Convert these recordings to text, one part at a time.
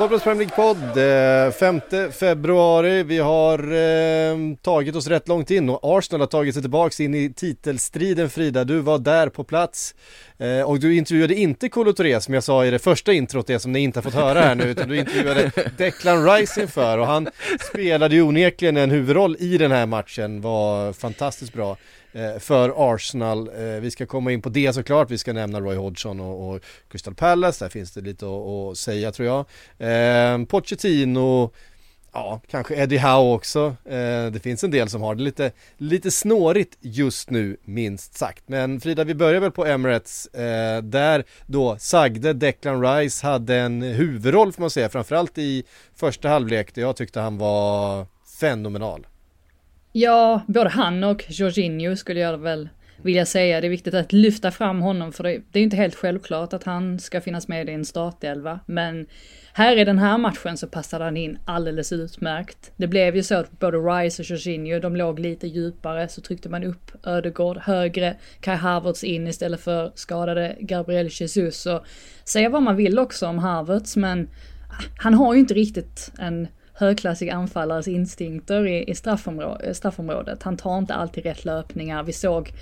Sportbladets Premier League-podd, 5 februari. Vi har eh, tagit oss rätt långt in och Arsenal har tagit sig tillbaks in i titelstriden Frida. Du var där på plats eh, och du intervjuade inte Kolo Touré som jag sa i det första introt, det som ni inte har fått höra här nu, utan du intervjuade Declan Rice inför och han spelade ju onekligen en huvudroll i den här matchen, var fantastiskt bra eh, Eh, för Arsenal. Eh, vi ska komma in på det såklart, vi ska nämna Roy Hodgson och, och Crystal Palace, där finns det lite att, att säga tror jag. Eh, Pochettino, ja, kanske Eddie Howe också. Eh, det finns en del som har det lite, lite snårigt just nu, minst sagt. Men Frida, vi börjar väl på Emirates, eh, där då sagde Declan Rice hade en huvudroll får man säga, framförallt i första halvlek, där jag tyckte han var fenomenal. Ja, både han och Jorginho skulle jag väl vilja säga. Det är viktigt att lyfta fram honom för det, det är inte helt självklart att han ska finnas med i en startelva. Men här i den här matchen så passade han in alldeles utmärkt. Det blev ju så att både Rice och Jorginho, de låg lite djupare, så tryckte man upp Ödegård högre, Kai Havertz in istället för skadade Gabriel Jesus. Och säga vad man vill också om Havertz, men han har ju inte riktigt en högklassig anfallares instinkter i, i straffområdet, straffområdet. Han tar inte alltid rätt löpningar. Vi såg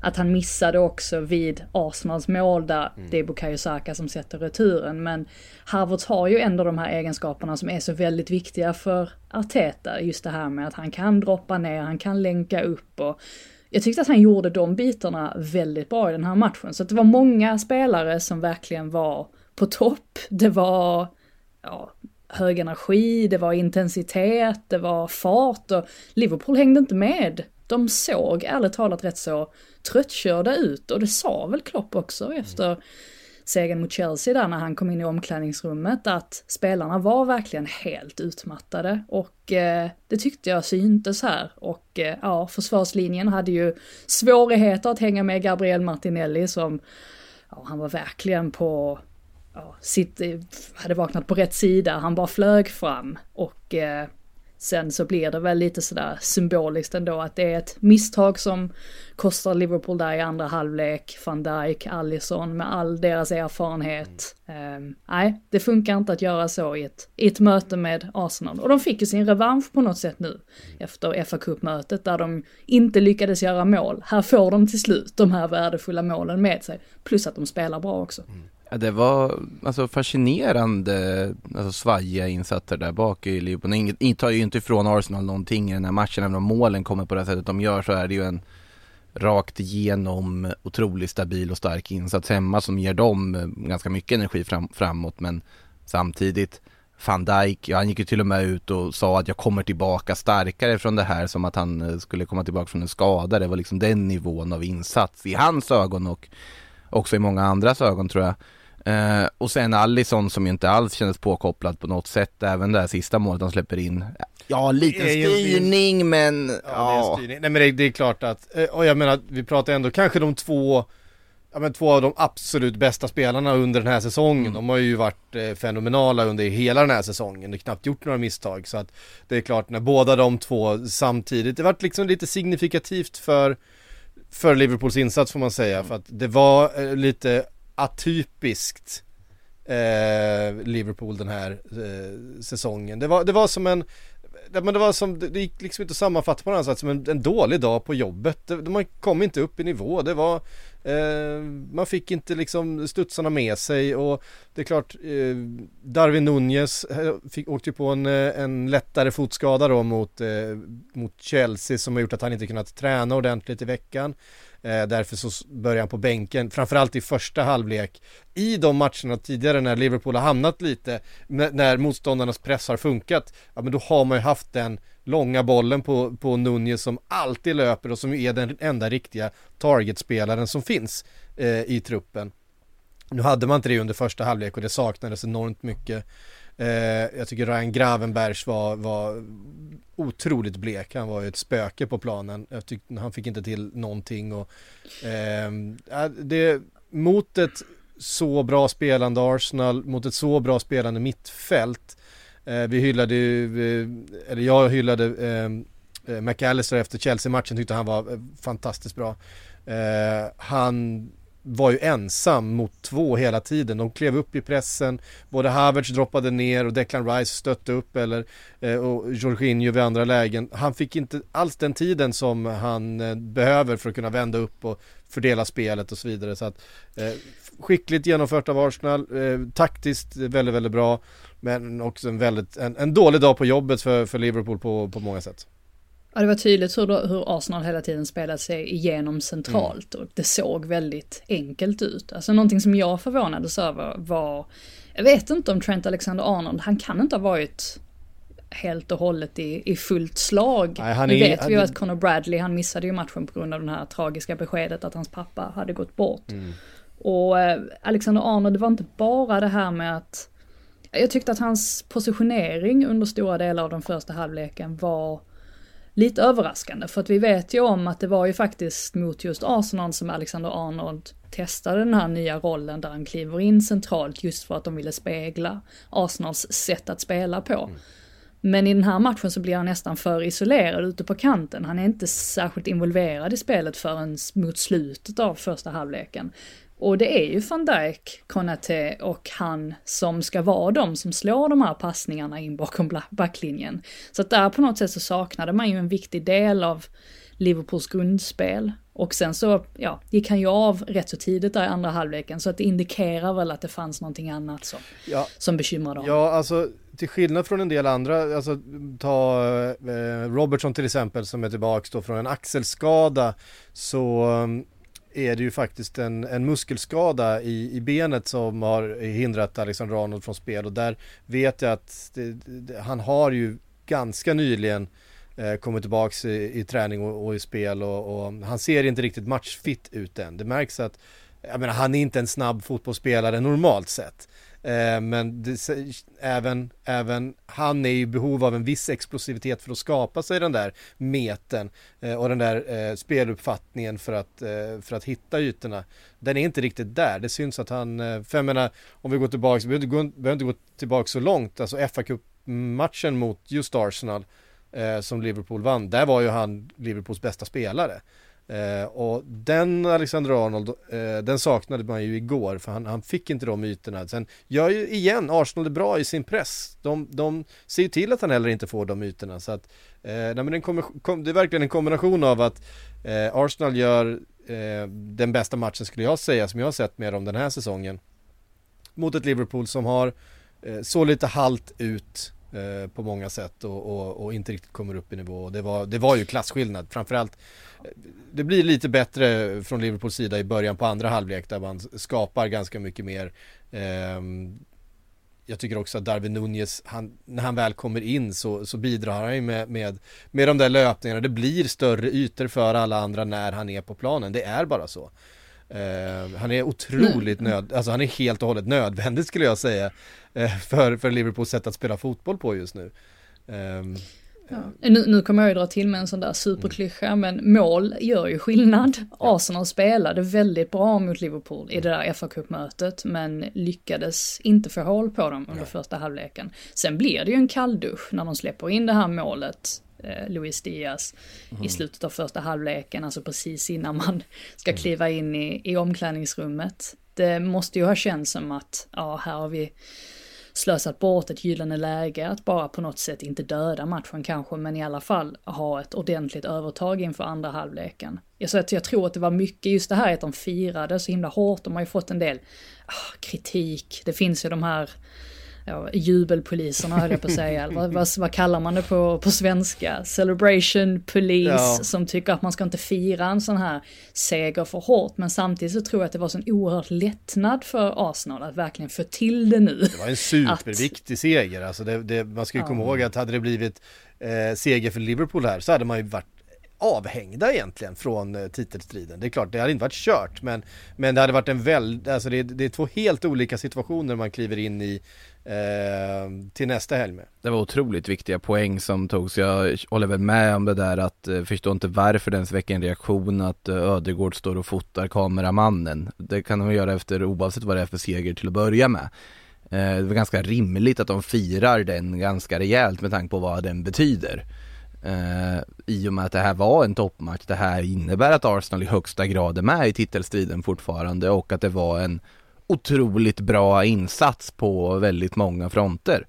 att han missade också vid Arsenals mål där mm. det är Bukayo Saka som sätter returen. Men Havertz har ju ändå de här egenskaperna som är så väldigt viktiga för Arteta. Just det här med att han kan droppa ner, han kan länka upp och jag tyckte att han gjorde de bitarna väldigt bra i den här matchen. Så det var många spelare som verkligen var på topp. Det var ja, hög energi, det var intensitet, det var fart och Liverpool hängde inte med. De såg ärligt talat rätt så tröttkörda ut och det sa väl Klopp också efter segern mot Chelsea där när han kom in i omklädningsrummet att spelarna var verkligen helt utmattade och eh, det tyckte jag syntes här och eh, ja, försvarslinjen hade ju svårigheter att hänga med Gabriel Martinelli som ja, han var verkligen på ja, sitt, eh, hade vaknat på rätt sida, han bara flög fram och eh, sen så blir det väl lite sådär symboliskt ändå att det är ett misstag som kostar Liverpool där i andra halvlek, van Dijk, Allison med all deras erfarenhet. Mm. Eh, nej, det funkar inte att göra så i ett, i ett möte med Arsenal. Och de fick ju sin revansch på något sätt nu efter fa Cup-mötet där de inte lyckades göra mål. Här får de till slut de här värdefulla målen med sig, plus att de spelar bra också. Mm. Ja, det var alltså fascinerande alltså, svajiga insatser där bak i Liverpool. Ni tar ju inte ifrån Arsenal någonting i den här matchen. Även om målen kommer på det sättet de gör så är det ju en rakt igenom otroligt stabil och stark insats hemma som ger dem eh, ganska mycket energi fram, framåt. Men samtidigt van Dijk, ja, han gick ju till och med ut och sa att jag kommer tillbaka starkare från det här som att han eh, skulle komma tillbaka från en skada. Det var liksom den nivån av insats i hans ögon och också i många andras ögon tror jag. Eh, och sen Allison som ju inte alls kändes påkopplad på något sätt, även det här sista målet han släpper in. Ja, lite styrning en... men... Ja, ja. Nej men det, det, är klart att, eh, och jag menar, vi pratar ändå kanske de två Ja men två av de absolut bästa spelarna under den här säsongen. Mm. De har ju varit eh, fenomenala under hela den här säsongen. Det knappt gjort några misstag. Så att det är klart när båda de två samtidigt, det varit liksom lite signifikativt för för Liverpools insats får man säga. För att det var eh, lite atypiskt eh, Liverpool den här eh, säsongen. Det var, det var som en men det var som, det gick liksom inte att sammanfatta på något annat sätt som en, en dålig dag på jobbet. Det, man kom inte upp i nivå. Det var, eh, man fick inte liksom studsarna med sig och det är klart, eh, Darwin Nunez eh, fick, åkte ju på en, eh, en lättare fotskada då mot, eh, mot Chelsea som har gjort att han inte kunnat träna ordentligt i veckan. Eh, därför så börjar han på bänken, framförallt i första halvlek. I de matcherna tidigare när Liverpool har hamnat lite, när, när motståndarnas press har funkat, ja men då har man ju haft den långa bollen på, på Nunez som alltid löper och som är den enda riktiga targetspelaren som finns eh, i truppen. Nu hade man inte det under första halvlek och det saknades enormt mycket. Eh, jag tycker Ryan Gravenbergs var, var otroligt blek. Han var ju ett spöke på planen. Jag tyckte han fick inte till någonting och eh, det, mot ett så bra spelande Arsenal, mot ett så bra spelande mittfält. Eh, vi hyllade ju, eller jag hyllade eh, eh, McAllister efter Chelsea-matchen, tyckte han var eh, fantastiskt bra. Eh, han var ju ensam mot två hela tiden. De klev upp i pressen, både Havertz droppade ner och Declan Rice stötte upp eller eh, och Jorginho vid andra lägen. Han fick inte alls den tiden som han eh, behöver för att kunna vända upp och fördela spelet och så vidare. Så att, eh, skickligt genomfört av Arsenal, eh, taktiskt väldigt, väldigt bra. Men också en väldigt, en, en dålig dag på jobbet för, för Liverpool på, på många sätt. Ja, det var tydligt hur, hur Arsenal hela tiden spelade sig igenom centralt mm. och det såg väldigt enkelt ut. Alltså någonting som jag förvånades över var, jag vet inte om Trent Alexander-Arnold, han kan inte ha varit helt och hållet i, i fullt slag. Nej, nu vet vi ju att Conor Bradley, han missade ju matchen på grund av det här tragiska beskedet att hans pappa hade gått bort. Mm. Och eh, Alexander Arnold, det var inte bara det här med att jag tyckte att hans positionering under stora delar av den första halvleken var lite överraskande. För att vi vet ju om att det var ju faktiskt mot just Arsenal som Alexander Arnold testade den här nya rollen där han kliver in centralt just för att de ville spegla Arsenals sätt att spela på. Mm. Men i den här matchen så blir han nästan för isolerad ute på kanten. Han är inte särskilt involverad i spelet förrän mot slutet av första halvleken. Och det är ju van Dijk, Konate och han som ska vara de som slår de här passningarna in bakom backlinjen. Så att där på något sätt så saknade man ju en viktig del av Liverpools grundspel. Och sen så, ja, gick han ju av rätt så tidigt där i andra halvleken så att det indikerar väl att det fanns någonting annat som, ja. som bekymrade honom. Ja, alltså till skillnad från en del andra, alltså ta eh, Robertson till exempel som är tillbaks då från en axelskada så är det ju faktiskt en, en muskelskada i, i benet som har hindrat Alexander Arnold från spel och där vet jag att det, det, han har ju ganska nyligen eh, kommit tillbaks i, i träning och, och i spel och, och, han ser inte riktigt matchfit ut än. Det märks att, jag menar han är inte en snabb fotbollsspelare normalt sett. Eh, men det, även, även han är i behov av en viss explosivitet för att skapa sig den där meten eh, och den där eh, speluppfattningen för att, för att hitta ytorna. Den är inte riktigt där. Det syns att han, för jag menar, om vi går tillbaka, vi behöver inte gå, behöver inte gå tillbaka så långt, alltså fa Cup-matchen mot just Arsenal som Liverpool vann, där var ju han Liverpools bästa spelare. Eh, och den Alexander Arnold, eh, den saknade man ju igår för han, han, fick inte de ytorna. Sen gör ju igen Arsenal är bra i sin press. De, de ser ju till att han heller inte får de ytorna. Så att, eh, nej, men den kom, kom, det är verkligen en kombination av att eh, Arsenal gör eh, den bästa matchen skulle jag säga som jag har sett med dem den här säsongen. Mot ett Liverpool som har eh, så lite halt ut Eh, på många sätt och, och, och, inte riktigt kommer upp i nivå. Det var, det var ju klasskillnad, framförallt det blir lite bättre från Liverpools sida i början på andra halvlek där man skapar ganska mycket mer. Ehm, jag tycker också att Darwin Nunez, han, när han väl kommer in så, så bidrar han ju med, med, med de där löpningarna. Det blir större ytor för alla andra när han är på planen. Det är bara så. Uh, han är otroligt mm. nöd, alltså han är helt och hållet nödvändig skulle jag säga uh, för, för Liverpools sätt att spela fotboll på just nu. Um, ja. nu, nu kommer jag ju dra till med en sån där superklyscha, men mål gör ju skillnad. Arsenal spelade väldigt bra mot Liverpool i det där fa Cup-mötet, men lyckades inte få hål på dem under ja. första halvleken. Sen blir det ju en kalldusch när de släpper in det här målet eh, Luis Diaz mm. i slutet av första halvleken, alltså precis innan man ska mm. kliva in i, i omklädningsrummet. Det måste ju ha känts som att, ja, här har vi slösat bort ett gyllene läge att bara på något sätt inte döda matchen kanske, men i alla fall ha ett ordentligt övertag inför andra halvleken. Så att jag tror att det var mycket just det här att de firade så himla hårt, de har ju fått en del ah, kritik, det finns ju de här ja, jubelpoliserna höll jag på att säga, vad, vad, vad, kallar man det på, på svenska? Celebration police ja. som tycker att man ska inte fira en sån här seger för hårt. Men samtidigt så tror jag att det var sån oerhört lättnad för Arsenal att verkligen få till det nu. Det var en superviktig att, seger, alltså det, det, man ska ju komma ihåg att hade det blivit eh, seger för Liverpool här så hade man ju varit avhängda egentligen från eh, titelstriden. Det är klart, det hade inte varit kört men, men det hade varit en väldigt, alltså det, det, är två helt olika situationer man kliver in i eh, till nästa helg med. Det var otroligt viktiga poäng som togs. Jag håller väl med om det där att eh, förstå inte varför den väcker en reaktion att eh, Ödegård står och fotar kameramannen. Det kan de göra efter oavsett vad det är för seger till att börja med. Eh, det var ganska rimligt att de firar den ganska rejält med tanke på vad den betyder. Eh, I och med att det här var en toppmatch, det här innebär att Arsenal i högsta grad är med i titelstriden fortfarande och att det var en otroligt bra insats på väldigt många fronter.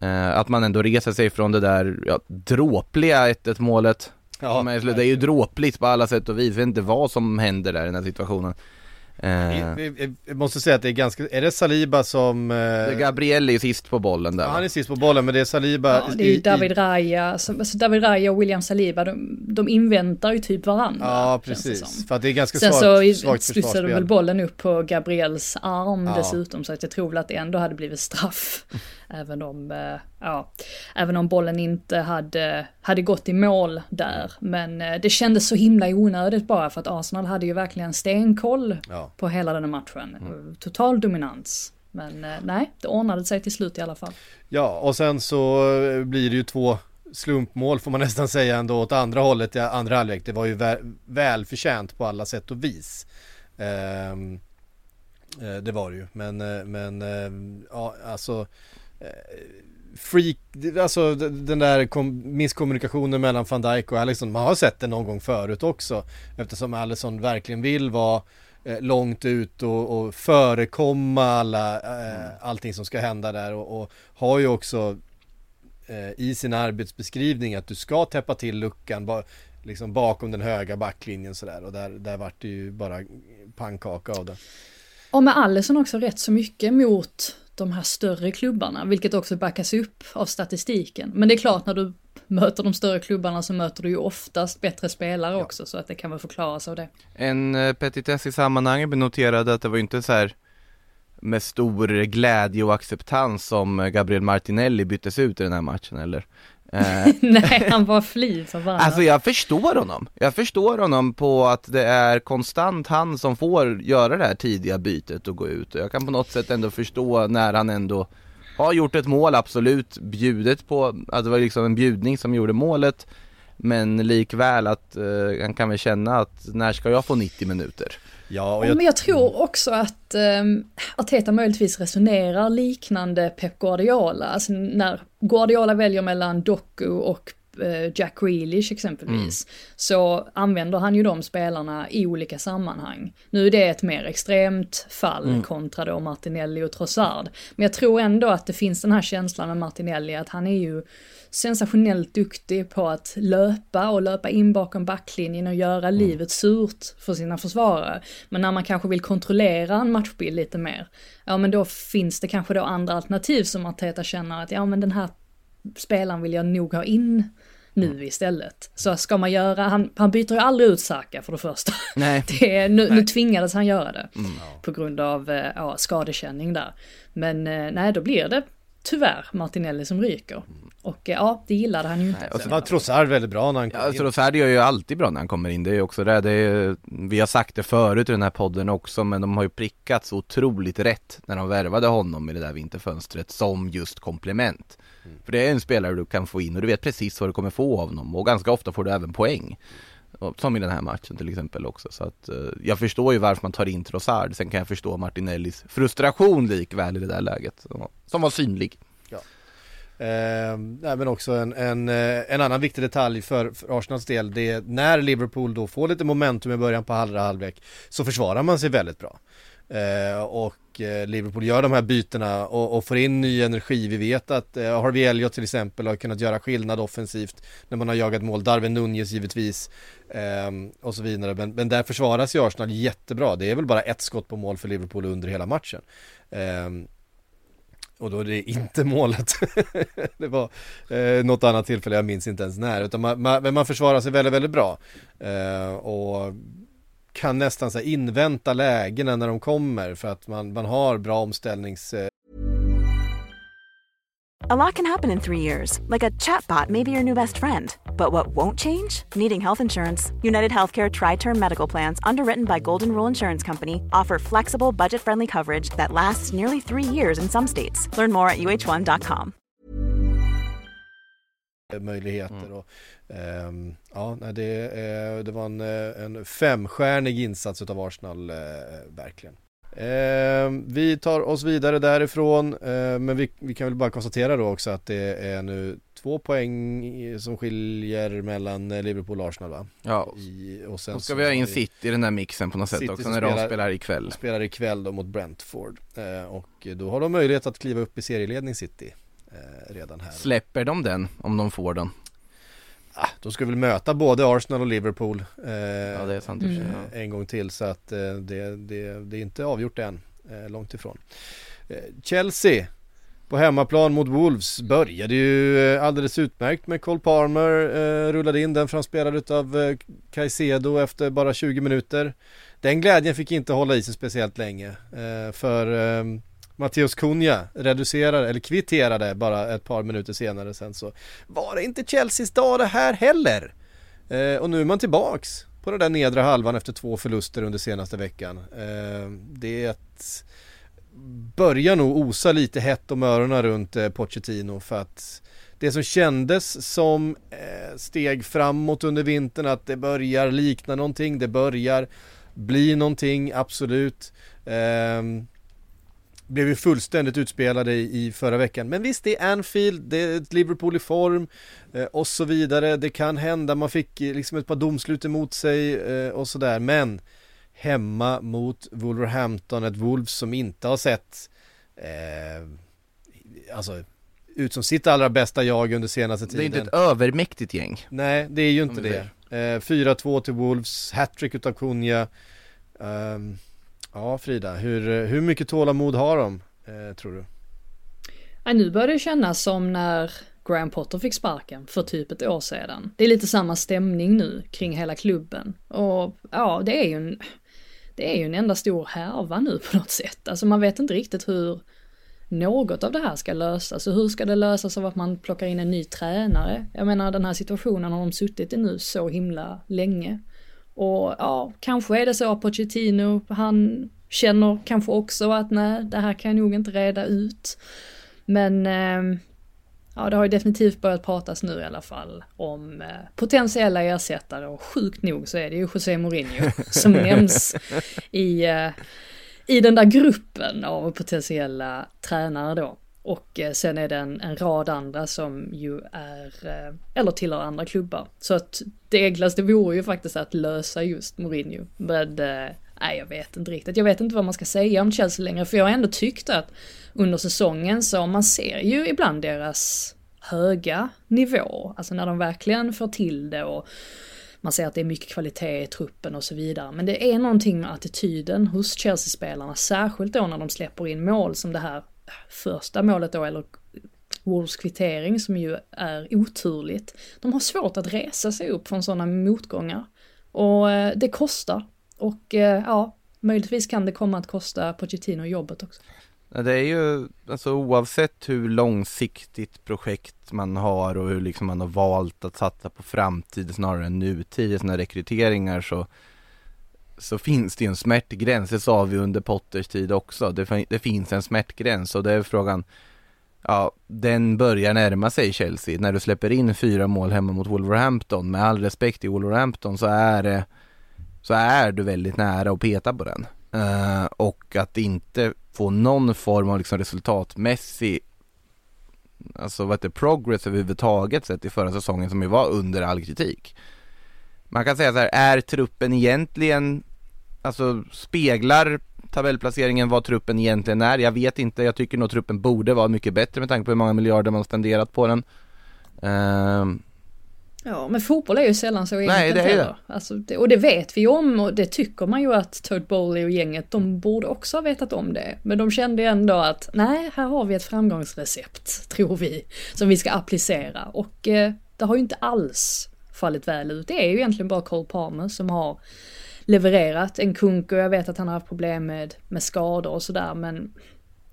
Eh, att man ändå reser sig från det där ja, dråpliga 1-1 målet. Ja, det är ju dråpligt på alla sätt och vis, jag vet inte vad som händer där i den här situationen. Eh. Jag måste säga att det är ganska, är det Saliba som... Eh... Gabriel är sist på bollen där ja, han är sist på bollen men det är Saliba Ja det är i, David Raya, alltså David Raya och William Saliba de, de inväntar ju typ varandra Ja precis, för att det är ganska Sen svagt, så studsade väl bollen upp på Gabriels arm ja. dessutom så att jag tror väl att det ändå hade blivit straff Även om, eh, ja, även om bollen inte hade, hade gått i mål där. Men eh, det kändes så himla onödigt bara för att Arsenal hade ju verkligen stenkoll ja. på hela den här matchen. Mm. Total dominans. Men eh, nej, det ordnade sig till slut i alla fall. Ja, och sen så blir det ju två slumpmål får man nästan säga ändå åt andra hållet i andra halvlek. Det var ju väl, välförtjänt på alla sätt och vis. Um, det var det ju, men, men ja, alltså Eh, freak, alltså den där misskommunikationen mellan van Dijk och Alisson, man har sett det någon gång förut också eftersom Alisson verkligen vill vara eh, långt ut och, och förekomma alla, eh, allting som ska hända där och, och har ju också eh, i sin arbetsbeskrivning att du ska täppa till luckan ba, liksom bakom den höga backlinjen sådär och där, där vart det ju bara pannkaka av det. Och med Alisson också rätt så mycket mot de här större klubbarna, vilket också backas upp av statistiken. Men det är klart när du möter de större klubbarna så möter du ju oftast bättre spelare ja. också så att det kan väl förklaras av det. En eh, petitess i sammanhanget noterade att det var inte så här med stor glädje och acceptans som Gabriel Martinelli byttes ut i den här matchen eller? Eh, Nej, han var fly förbannad. Alltså jag förstår honom. Jag förstår honom på att det är konstant han som får göra det här tidiga bytet och gå ut. Och jag kan på något sätt ändå förstå när han ändå har gjort ett mål, absolut bjudet på, att det var liksom en bjudning som gjorde målet. Men likväl att uh, han kan väl känna att när ska jag få 90 minuter? Ja, jag... Men jag tror också att um, Arteta möjligtvis resonerar liknande Pep Guardiola. Alltså när Guardiola väljer mellan Doku och uh, Jack Grealish exempelvis. Mm. Så använder han ju de spelarna i olika sammanhang. Nu är det ett mer extremt fall mm. kontra då Martinelli och Trossard. Men jag tror ändå att det finns den här känslan med Martinelli att han är ju sensationellt duktig på att löpa och löpa in bakom backlinjen och göra mm. livet surt för sina försvarare. Men när man kanske vill kontrollera en matchbild lite mer, ja men då finns det kanske då andra alternativ som Arteta känner att ja men den här spelaren vill jag nog ha in nu mm. istället. Så ska man göra, han, han byter ju aldrig ut Saka för det första. Nej. Det är, nu, nej. nu tvingades han göra det. Mm. På grund av eh, ja, skadekänning där. Men eh, nej, då blir det tyvärr Martinelli som ryker. Och eh, ja, det gillade han ju inte. Nej, och så var Trossard väldigt bra när han kom ja, in. Trossard gör ju alltid bra när han kommer in. Det är ju också det, det är, vi har sagt det förut i den här podden också, men de har ju prickat så otroligt rätt när de värvade honom i det där vinterfönstret som just komplement. Mm. För det är en spelare du kan få in och du vet precis vad du kommer få av honom och ganska ofta får du även poäng. Som i den här matchen till exempel också. Så att eh, jag förstår ju varför man tar in Trossard. Sen kan jag förstå Martinellis frustration likväl i det där läget. Som var synlig. Eh, men också en, en, eh, en annan viktig detalj för, för Arsenals del, det är när Liverpool då får lite momentum i början på andra halvlek så försvarar man sig väldigt bra. Eh, och och eh, Liverpool gör de här bytena och, och, får in ny energi. Vi vet att eh, Harvey Elliot till exempel har kunnat göra skillnad offensivt när man har jagat mål. Darwin Nunez givetvis eh, och så vidare. Men, men där försvaras ju Arsenal jättebra. Det är väl bara ett skott på mål för Liverpool under hela matchen. Eh, Och då är det inte målet. det var eh, något annat tillfälle, jag minns inte ens när. Utan man, man, man försvarar sig väldigt, väldigt bra. Eh, och kan nästan så invänta lägena när de kommer för att man, man har bra omställnings... Eh. A lot can happen in three years, like a chatbot may be your new best friend. But what won't change? Needing health insurance. United Healthcare Tri Term Medical Plans, underwritten by Golden Rule Insurance Company, offer flexible, budget friendly coverage that lasts nearly three years in some states. Learn more at uh1.com möjligheter mm. och um, ja, det, uh, det var en, eh, en femstjärnig insats av Arsenal, uh, verkligen. Uh, vi tar oss vidare därifrån, uh, men vi, vi, kan väl bara konstatera då också att det är nu två poäng som skiljer mellan Liverpool och Arsenal va? Ja, I, och sen då ska vi ha in City i den där mixen på något sätt också när spelar, de spelar ikväll. Spelar ikväll då mot Brentford uh, och då har de möjlighet att kliva upp i serieledning City redan här. Släpper de den om de får den? Ah, de ska väl möta både Arsenal och Liverpool eh, ja, det är sant, mm. en gång till så att eh, det, det, det, är inte avgjort än, eh, långt ifrån. Eh, Chelsea på hemmaplan mot Wolves började ju eh, alldeles utmärkt med Cole Palmer, eh, rullade in den framspelad av eh, Caicedo efter bara 20 minuter. Den glädjen fick inte hålla i sig speciellt länge eh, för Matteus Cunha reducerade, eller kvitterade bara ett par minuter senare sen så var det inte Chelseas dag det här heller. Eh, och nu är man tillbaks på den där nedre halvan efter två förluster under senaste veckan. Eh, det börjar nog osa lite hett om öronen runt eh, Pochettino för att det som kändes som eh, steg framåt under vintern att det börjar likna någonting, det börjar bli någonting, absolut. Eh, blev ju fullständigt utspelade i, förra veckan. Men visst, det är Anfield, det är ett Liverpool i form eh, och så vidare. Det kan hända, man fick eh, liksom ett par domslut emot sig eh, och sådär. Men hemma mot Wolverhampton, ett Wolves som inte har sett eh, alltså ut som sitt allra bästa jag under senaste tiden. Det är inte ett övermäktigt gäng. Nej, det är ju inte det. Eh, 4-2 till Wolves, hattrick utav Kunja. Um, Ja Frida, hur, hur mycket tålamod har de, eh, tror du? Ja, nu börjar det kännas som när Graham Potter fick sparken för typ ett år sedan. Det är lite samma stämning nu kring hela klubben. Och ja, det är ju en, det är ju en enda stor härva nu på något sätt. Alltså man vet inte riktigt hur något av det här ska lösas. Och hur ska det lösas av att man plockar in en ny tränare? Jag menar den här situationen har de suttit i nu så himla länge. Och ja, kanske är det så att Pochettino, han känner kanske också att nej, det här kan jag nog inte reda ut. Men eh, ja, det har ju definitivt börjat pratas nu i alla fall om eh, potentiella ersättare och sjukt nog så är det ju José Mourinho som nämns i, eh, i den där gruppen av potentiella tränare då. Och eh, sen är det en, en, rad andra som ju är, eh, eller tillhör andra klubbar. Så att det enklaste vore ju faktiskt att lösa just Mourinho. Men eh, nej, jag vet inte riktigt. Jag vet inte vad man ska säga om Chelsea längre, för jag har ändå tyckt att under säsongen så man ser ju ibland deras höga nivå, alltså när de verkligen får till det och man ser att det är mycket kvalitet i truppen och så vidare. Men det är någonting med attityden hos Chelsea-spelarna, särskilt då när de släpper in mål som det här första målet då, eller Wolves kvittering som ju är oturligt. De har svårt att resa sig upp från sådana motgångar. Och eh, det kostar. Och eh, ja, möjligtvis kan det komma att kosta Pochettino jobbet också. Det är ju, alltså oavsett hur långsiktigt projekt man har och hur liksom man har valt att satsa på framtid snarare än nutid i sina rekryteringar så så finns det ju en smärtgräns, det sa vi under Potters tid också. Det, det, finns en smärtgräns och det är frågan, ja, den börjar närma sig Chelsea. När du släpper in fyra mål hemma mot Wolverhampton, med all respekt i Wolverhampton så är det, så är du väldigt nära att peta på den. Uh, och att inte få någon form av liksom resultatmässig Alltså vad heter progress överhuvudtaget sett i förra säsongen som ju var under all kritik. Man kan säga så här, är truppen egentligen alltså speglar tabellplaceringen vad truppen egentligen är. Jag vet inte, jag tycker nog truppen borde vara mycket bättre med tanke på hur många miljarder man spenderat på den. Uh, Ja, men fotboll är ju sällan så enkelt Nej, det är det. Alltså, det. Och det vet vi om och det tycker man ju att Toad Bowley och gänget, de borde också ha vetat om det. Men de kände ändå att nej, här har vi ett framgångsrecept, tror vi, som vi ska applicera. Och eh, det har ju inte alls fallit väl ut. Det är ju egentligen bara Cole Palmer som har levererat. En Kunko, jag vet att han har haft problem med, med skador och sådär men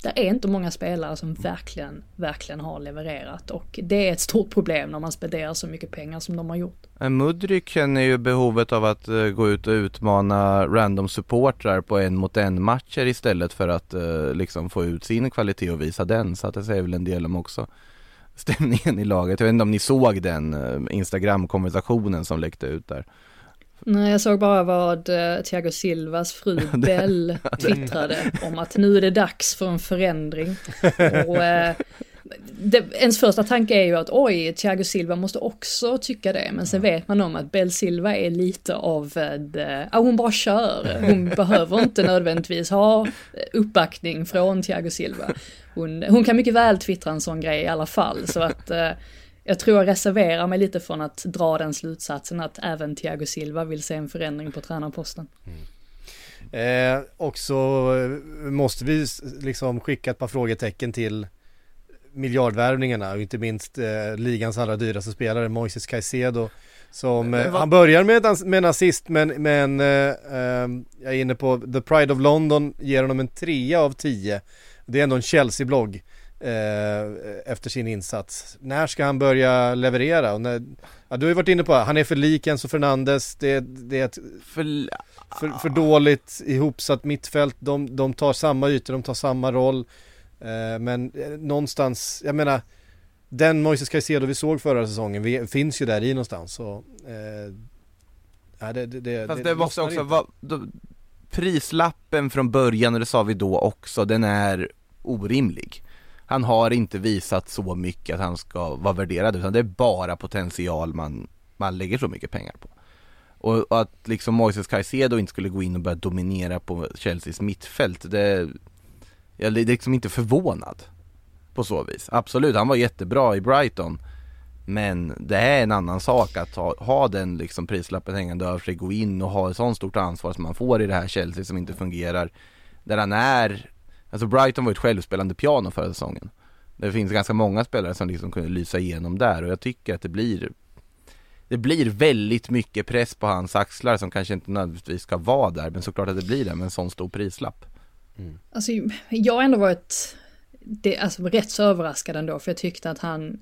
det är inte många spelare som verkligen, verkligen har levererat och det är ett stort problem när man spenderar så mycket pengar som de har gjort. Mudryk känner ju behovet av att eh, gå ut och utmana random supportrar på en mot en matcher istället för att eh, liksom få ut sin kvalitet och visa den. Så att det säger väl en del om också stämningen i laget. Jag vet inte om ni såg den eh, Instagram-konversationen som läckte ut där. Nej, jag såg bara vad eh, Thiago Silvas fru Bell twittrade om att nu är det dags för en förändring. Och, eh, det, ens första tanke är ju att oj, Thiago Silva måste också tycka det, men sen vet man om att Bell Silva är lite av en, eh, ja hon bara kör, hon behöver inte nödvändigtvis ha uppbackning från Thiago Silva. Hon, hon kan mycket väl twittra en sån grej i alla fall, så att eh, jag tror jag reserverar mig lite från att dra den slutsatsen att även Thiago Silva vill se en förändring på tränarposten. Eh, och så eh, måste vi liksom skicka ett par frågetecken till miljardvärvningarna och inte minst eh, ligans allra dyraste spelare Moises Caicedo som, eh, han börjar med, en- med en assist men, men eh, eh, jag är inne på The Pride of London ger honom en trea av tio Det är ändå en Chelsea-blogg eh, efter sin insats När ska han börja leverera? Och när, ja, du har ju varit inne på det, han är för lik Enzo Fernandes det, det är ett För, för, för dåligt ihopsatt mittfält, de, de tar samma ytor, de tar samma roll. Eh, men eh, någonstans, jag menar, den Moises Caicedo vi såg förra säsongen vi, finns ju där i någonstans. Så, eh, ja, det, det, det, Fast det måste också vara, prislappen från början, och det sa vi då också, den är orimlig. Han har inte visat så mycket att han ska vara värderad utan det är bara potential man, man lägger så mycket pengar på. Och, och att liksom Moises Caicedo inte skulle gå in och börja dominera på Chelseas mittfält, det, jag är liksom inte förvånad på så vis. Absolut, han var jättebra i Brighton men det är en annan sak att ha, ha den liksom prislappen hängande över sig, gå in och ha ett sånt stort ansvar som man får i det här Chelsea som inte fungerar. Där han är, alltså Brighton var ett självspelande piano förra säsongen. Det finns ganska många spelare som liksom kunde lysa igenom där och jag tycker att det blir det blir väldigt mycket press på hans axlar som kanske inte nödvändigtvis ska vara där men såklart att det blir det med en sån stor prislapp. Alltså jag har ändå varit det, alltså, rätt så överraskad ändå för jag tyckte att han,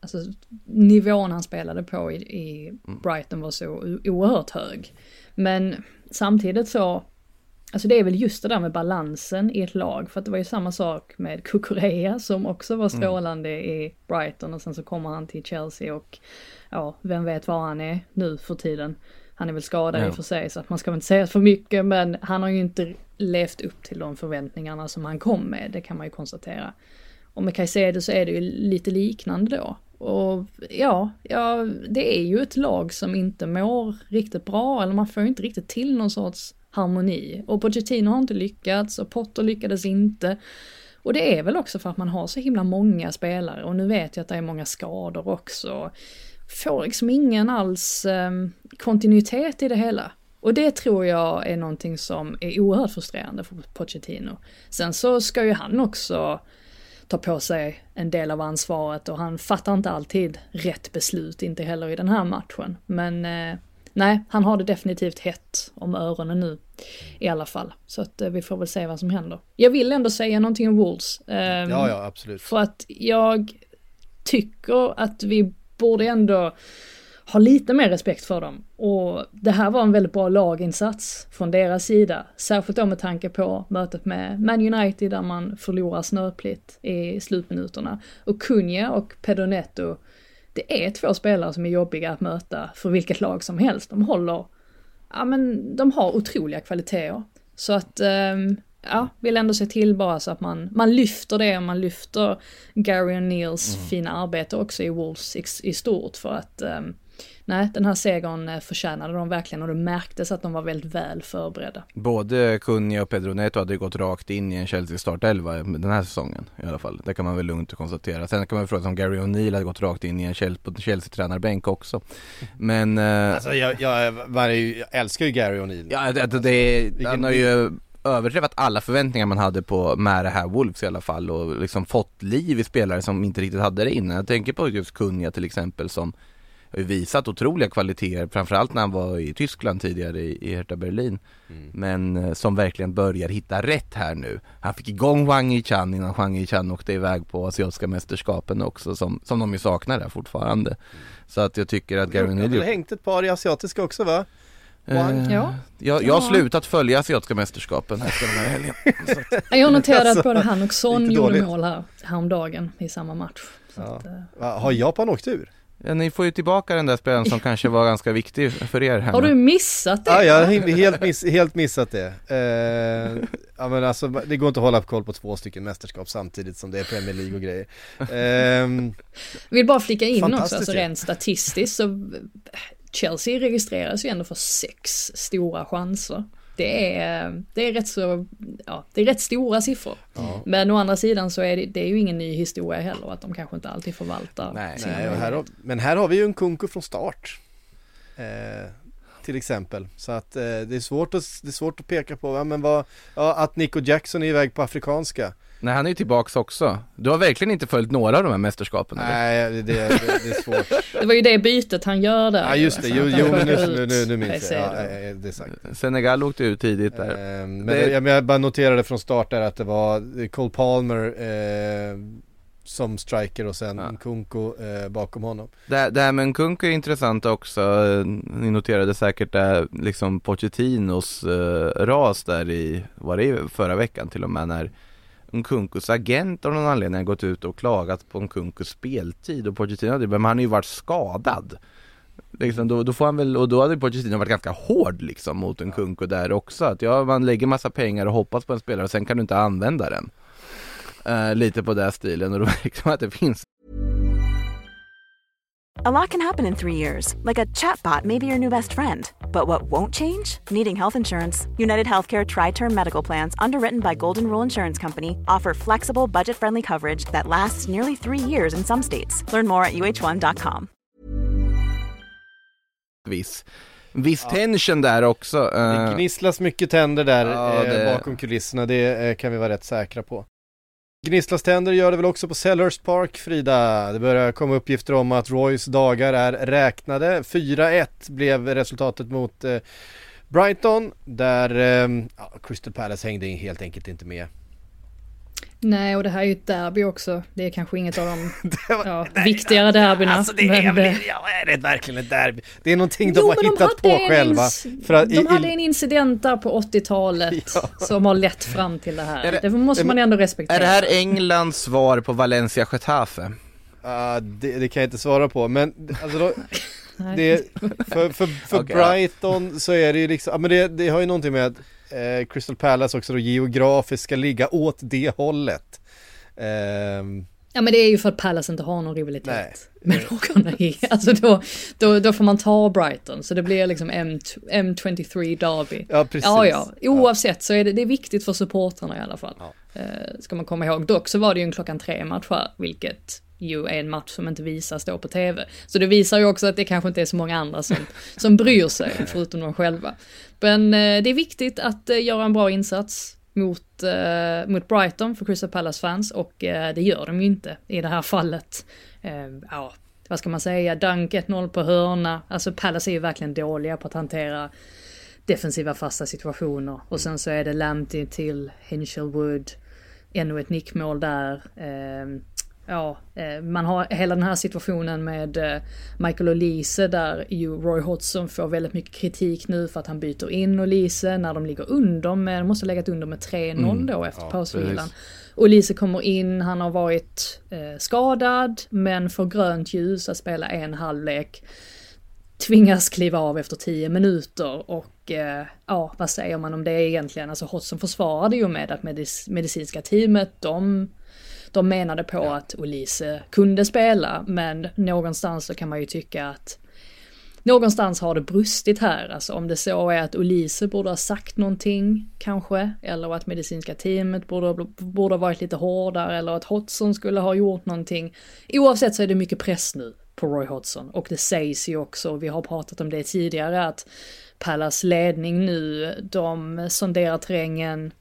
alltså nivån han spelade på i, i Brighton var så oerhört hög. Men samtidigt så, alltså det är väl just det där med balansen i ett lag för att det var ju samma sak med Kukureya som också var strålande i Brighton och sen så kommer han till Chelsea och ja, vem vet var han är nu för tiden. Han är väl skadad Ja. i och för sig så att man ska väl inte säga för mycket men han har ju inte levt upp till de förväntningarna som han kom med, det kan man ju konstatera. Och med Caicedo så är det ju lite liknande då. Och ja, ja, det är ju ett lag som inte mår riktigt bra, eller man får ju inte riktigt till någon sorts harmoni. Och Pochettino har inte lyckats och Potter lyckades inte. Och det är väl också för att man har så himla många spelare och nu vet jag att det är många skador också. Får liksom ingen alls ehm, kontinuitet i det hela. Och det tror jag är någonting som är oerhört frustrerande för Pochettino. Sen så ska ju han också ta på sig en del av ansvaret och han fattar inte alltid rätt beslut, inte heller i den här matchen. Men eh, nej, han har det definitivt hett om öronen nu i alla fall. Så att eh, vi får väl se vad som händer. Jag vill ändå säga någonting om Wolves. ehm, Ja, ja, absolut. för att jag tycker att vi borde ändå ha lite mer respekt för dem. Och det här var en väldigt bra laginsats från deras sida. Särskilt då med tanke på mötet med Man United där man förlorar snöpligt i slutminuterna. Och Cunha och Pedonetto, det är två spelare som är jobbiga att möta för vilket lag som helst. De håller, ja men de har otroliga kvaliteter. Så att, ehm, ja, vill ändå se till bara så att man, man lyfter det, man lyfter Gary O'Neills Mm. fina arbete också i Wolves i, i stort för att ehm, nej, den här segern eh, förtjänade de verkligen och det märktes att de var väldigt väl förberedda. Både Cunha och Pedro Neto hade gått rakt in i en Chelsea startelva den här säsongen i alla fall. Det kan man väl lugnt konstatera. Sen kan man fråga sig om Gary O'Neill hade gått rakt in i en Chelsea-tränarbänk också. Men... eh, Alltså jag, jag, var ju- jag älskar ju Gary O'Neill. Ja, det, det, det, han har ju överträffat alla förväntningar man hade på med det här Wolves i alla fall och liksom fått liv i spelare som inte riktigt hade det innan. Jag tänker på just Kunja till exempel som har ju visat otroliga kvaliteter, framförallt när han var i Tyskland tidigare i, i Hertha Berlin. Men eh, som verkligen börjar hitta rätt här nu. Han fick igång Wang Yichan innan Wang Yichan åkte iväg på asiatiska mästerskapen också som, som de ju saknar där fortfarande. Så att jag tycker att Gary har O'Neill väl hängt ett par i asiatiska också va? Eh, Ja. Jag, jag har Ja. slutat följa asiatiska mästerskapen efter den här helgen. Jag noterade Alltså, att både han och Son gjorde mål här häromdagen i samma match. Så Ja. att, Va, Har Japan åkt ur? Ni får ju tillbaka den där spelaren som kanske var ganska viktig för er här har du missat det? Ja, jag har he- helt, miss, helt missat det. Eh, ja men alltså det går inte att hålla på koll på två stycken mästerskap samtidigt som det är Premier League och grejer. Ehm, Vill bara flika in också, alltså rent statistiskt så Chelsea registreras ju ändå för sex stora chanser. Det är, det är rätt så, ja, det är rätt stora siffror. Men å andra sidan så är det, det är ju ingen ny historia heller att de kanske inte alltid förvaltar Nej, nej, här har, men här har vi ju en Kunko från start. Eh, till exempel. Så att eh, det, är svårt att, det är svårt att peka på, ja, men vad, ja, att Nico Jackson är iväg på afrikanska. Nej, han är ju tillbaks också. Du har verkligen inte följt några av de här mästerskapen eller? Nej, det, det, det, är svårt. Det var ju det bytet han gör där. Ja just det, jo, han jo men nu, nu, nu, nu minns jag. Ja, det är sagt. Senegal åkte ut tidigt där. Eh, men Det- jag, jag bara noterade från start där att det var Cole Palmer eh, som striker och sen Ja. Kunko eh, bakom honom. Det, det här med Nkunku är intressant också. Ni noterade säkert det, liksom Pochettinos eh, ras där i, var det förra veckan till och med när Nkunkus agent av någon anledning har gått ut och klagat på Nkunkus speltid och Pochettino hade, men han har ju varit skadad. Liksom, då, då får han väl, och då hade Pochettino varit ganska hård liksom mot Nkunku där också. Att ja, man lägger massa pengar och hoppas på en spelare och sen kan du inte använda den. Eh, lite på den stilen och då märker man att det finns A lot can happen in three years, like a chatbot may be your new best friend. But what won't change? Needing health insurance. United Healthcare Tri Term Medical Plans, underwritten by Golden Rule Insurance Company, offer flexible, budget friendly coverage that lasts nearly three years in some states. Learn more at uh1.com. viss, viss tension där också. Det Eh, gnisslas mycket tänder där Ja, eh, det- bakom kulisserna, det eh, kan vi vara rätt säkra på. Gnisslas tänder gör det väl också på Sellers Park, Frida. Det börjar komma uppgifter om att Roys dagar är räknade. 4-1 blev resultatet mot eh, Brighton, där eh, Crystal Palace hängde helt enkelt inte med. Nej, och det här är ju ett derby också. Det är kanske inget av de var- ja, viktigare derbyna. Alltså det är, men det- ja, är det verkligen ett derby? Det är någonting de Jo, har hittat på själva. att de i- i- hade en incident där på 80-talet Ja. som har lett fram till det här. Är det, det- måste man ändå respektera. är det här Englands svar på Valencia Getafe? Ja, det, det kan jag inte svara på, men alltså då, Nej. det, för, för, för ja. Brighton så är det ju liksom, men det, det har ju någonting med att eh, Crystal Palace också då geografiskt ska ligga åt det hållet. Ehm, Ja men det är ju för att Palace inte har någon rivalitet med någon. Alltså då, då, då får man ta Brighton. Så det blir liksom M, M23 Derby. ja precis. Ja, ja. Oavsett så är det, det är viktigt för supportrarna i alla fall. Ja. Eh, ska man komma ihåg. Dock så var det ju en klockan tre match här, vilket ju är en match som inte visas då på tv. Så det visar ju också att det kanske inte är så många andra som, som bryr sig, förutom de själva. Men eh, det är viktigt att eh, göra en bra insats mot, eh, mot Brighton för Crystal Palace-fans och eh, det gör de ju inte i det här fallet. Eh, ja, vad ska man säga, Dunk 1-0 på hörna. Alltså Palace är ju verkligen dåliga på att hantera defensiva fasta situationer. Och sen så är det Lamptey till Henschel Wood. Ännu ett nickmål där. Eh, Ja, eh, man har hela den här situationen med eh, Michael Olise där ju Roy Hodgson får väldigt mycket kritik nu för att han byter in Olise när de ligger under med, de måste ha legat under med 3-0 då efter pausvilan. precis. Olise kommer in, han har varit eh, skadad men får grönt ljus att spela en halvlek tvingas kliva av efter 10 minuter och och eh, ja, vad säger man om det egentligen? Alltså Hodgson försvarade ju med att medic medicinska teamet, de, de menade på ja. att Olise kunde spela, men någonstans så kan man ju tycka att någonstans har det brustit här, alltså om det så är att Olise borde ha sagt någonting kanske, eller att medicinska teamet borde, borde ha varit lite hårdare, eller att Hodgson skulle ha gjort någonting. Oavsett så är det mycket press nu på Roy Hodgson och det sägs ju också, vi har pratat om det tidigare, att Pallas ledning nu, de sonderar terrängen,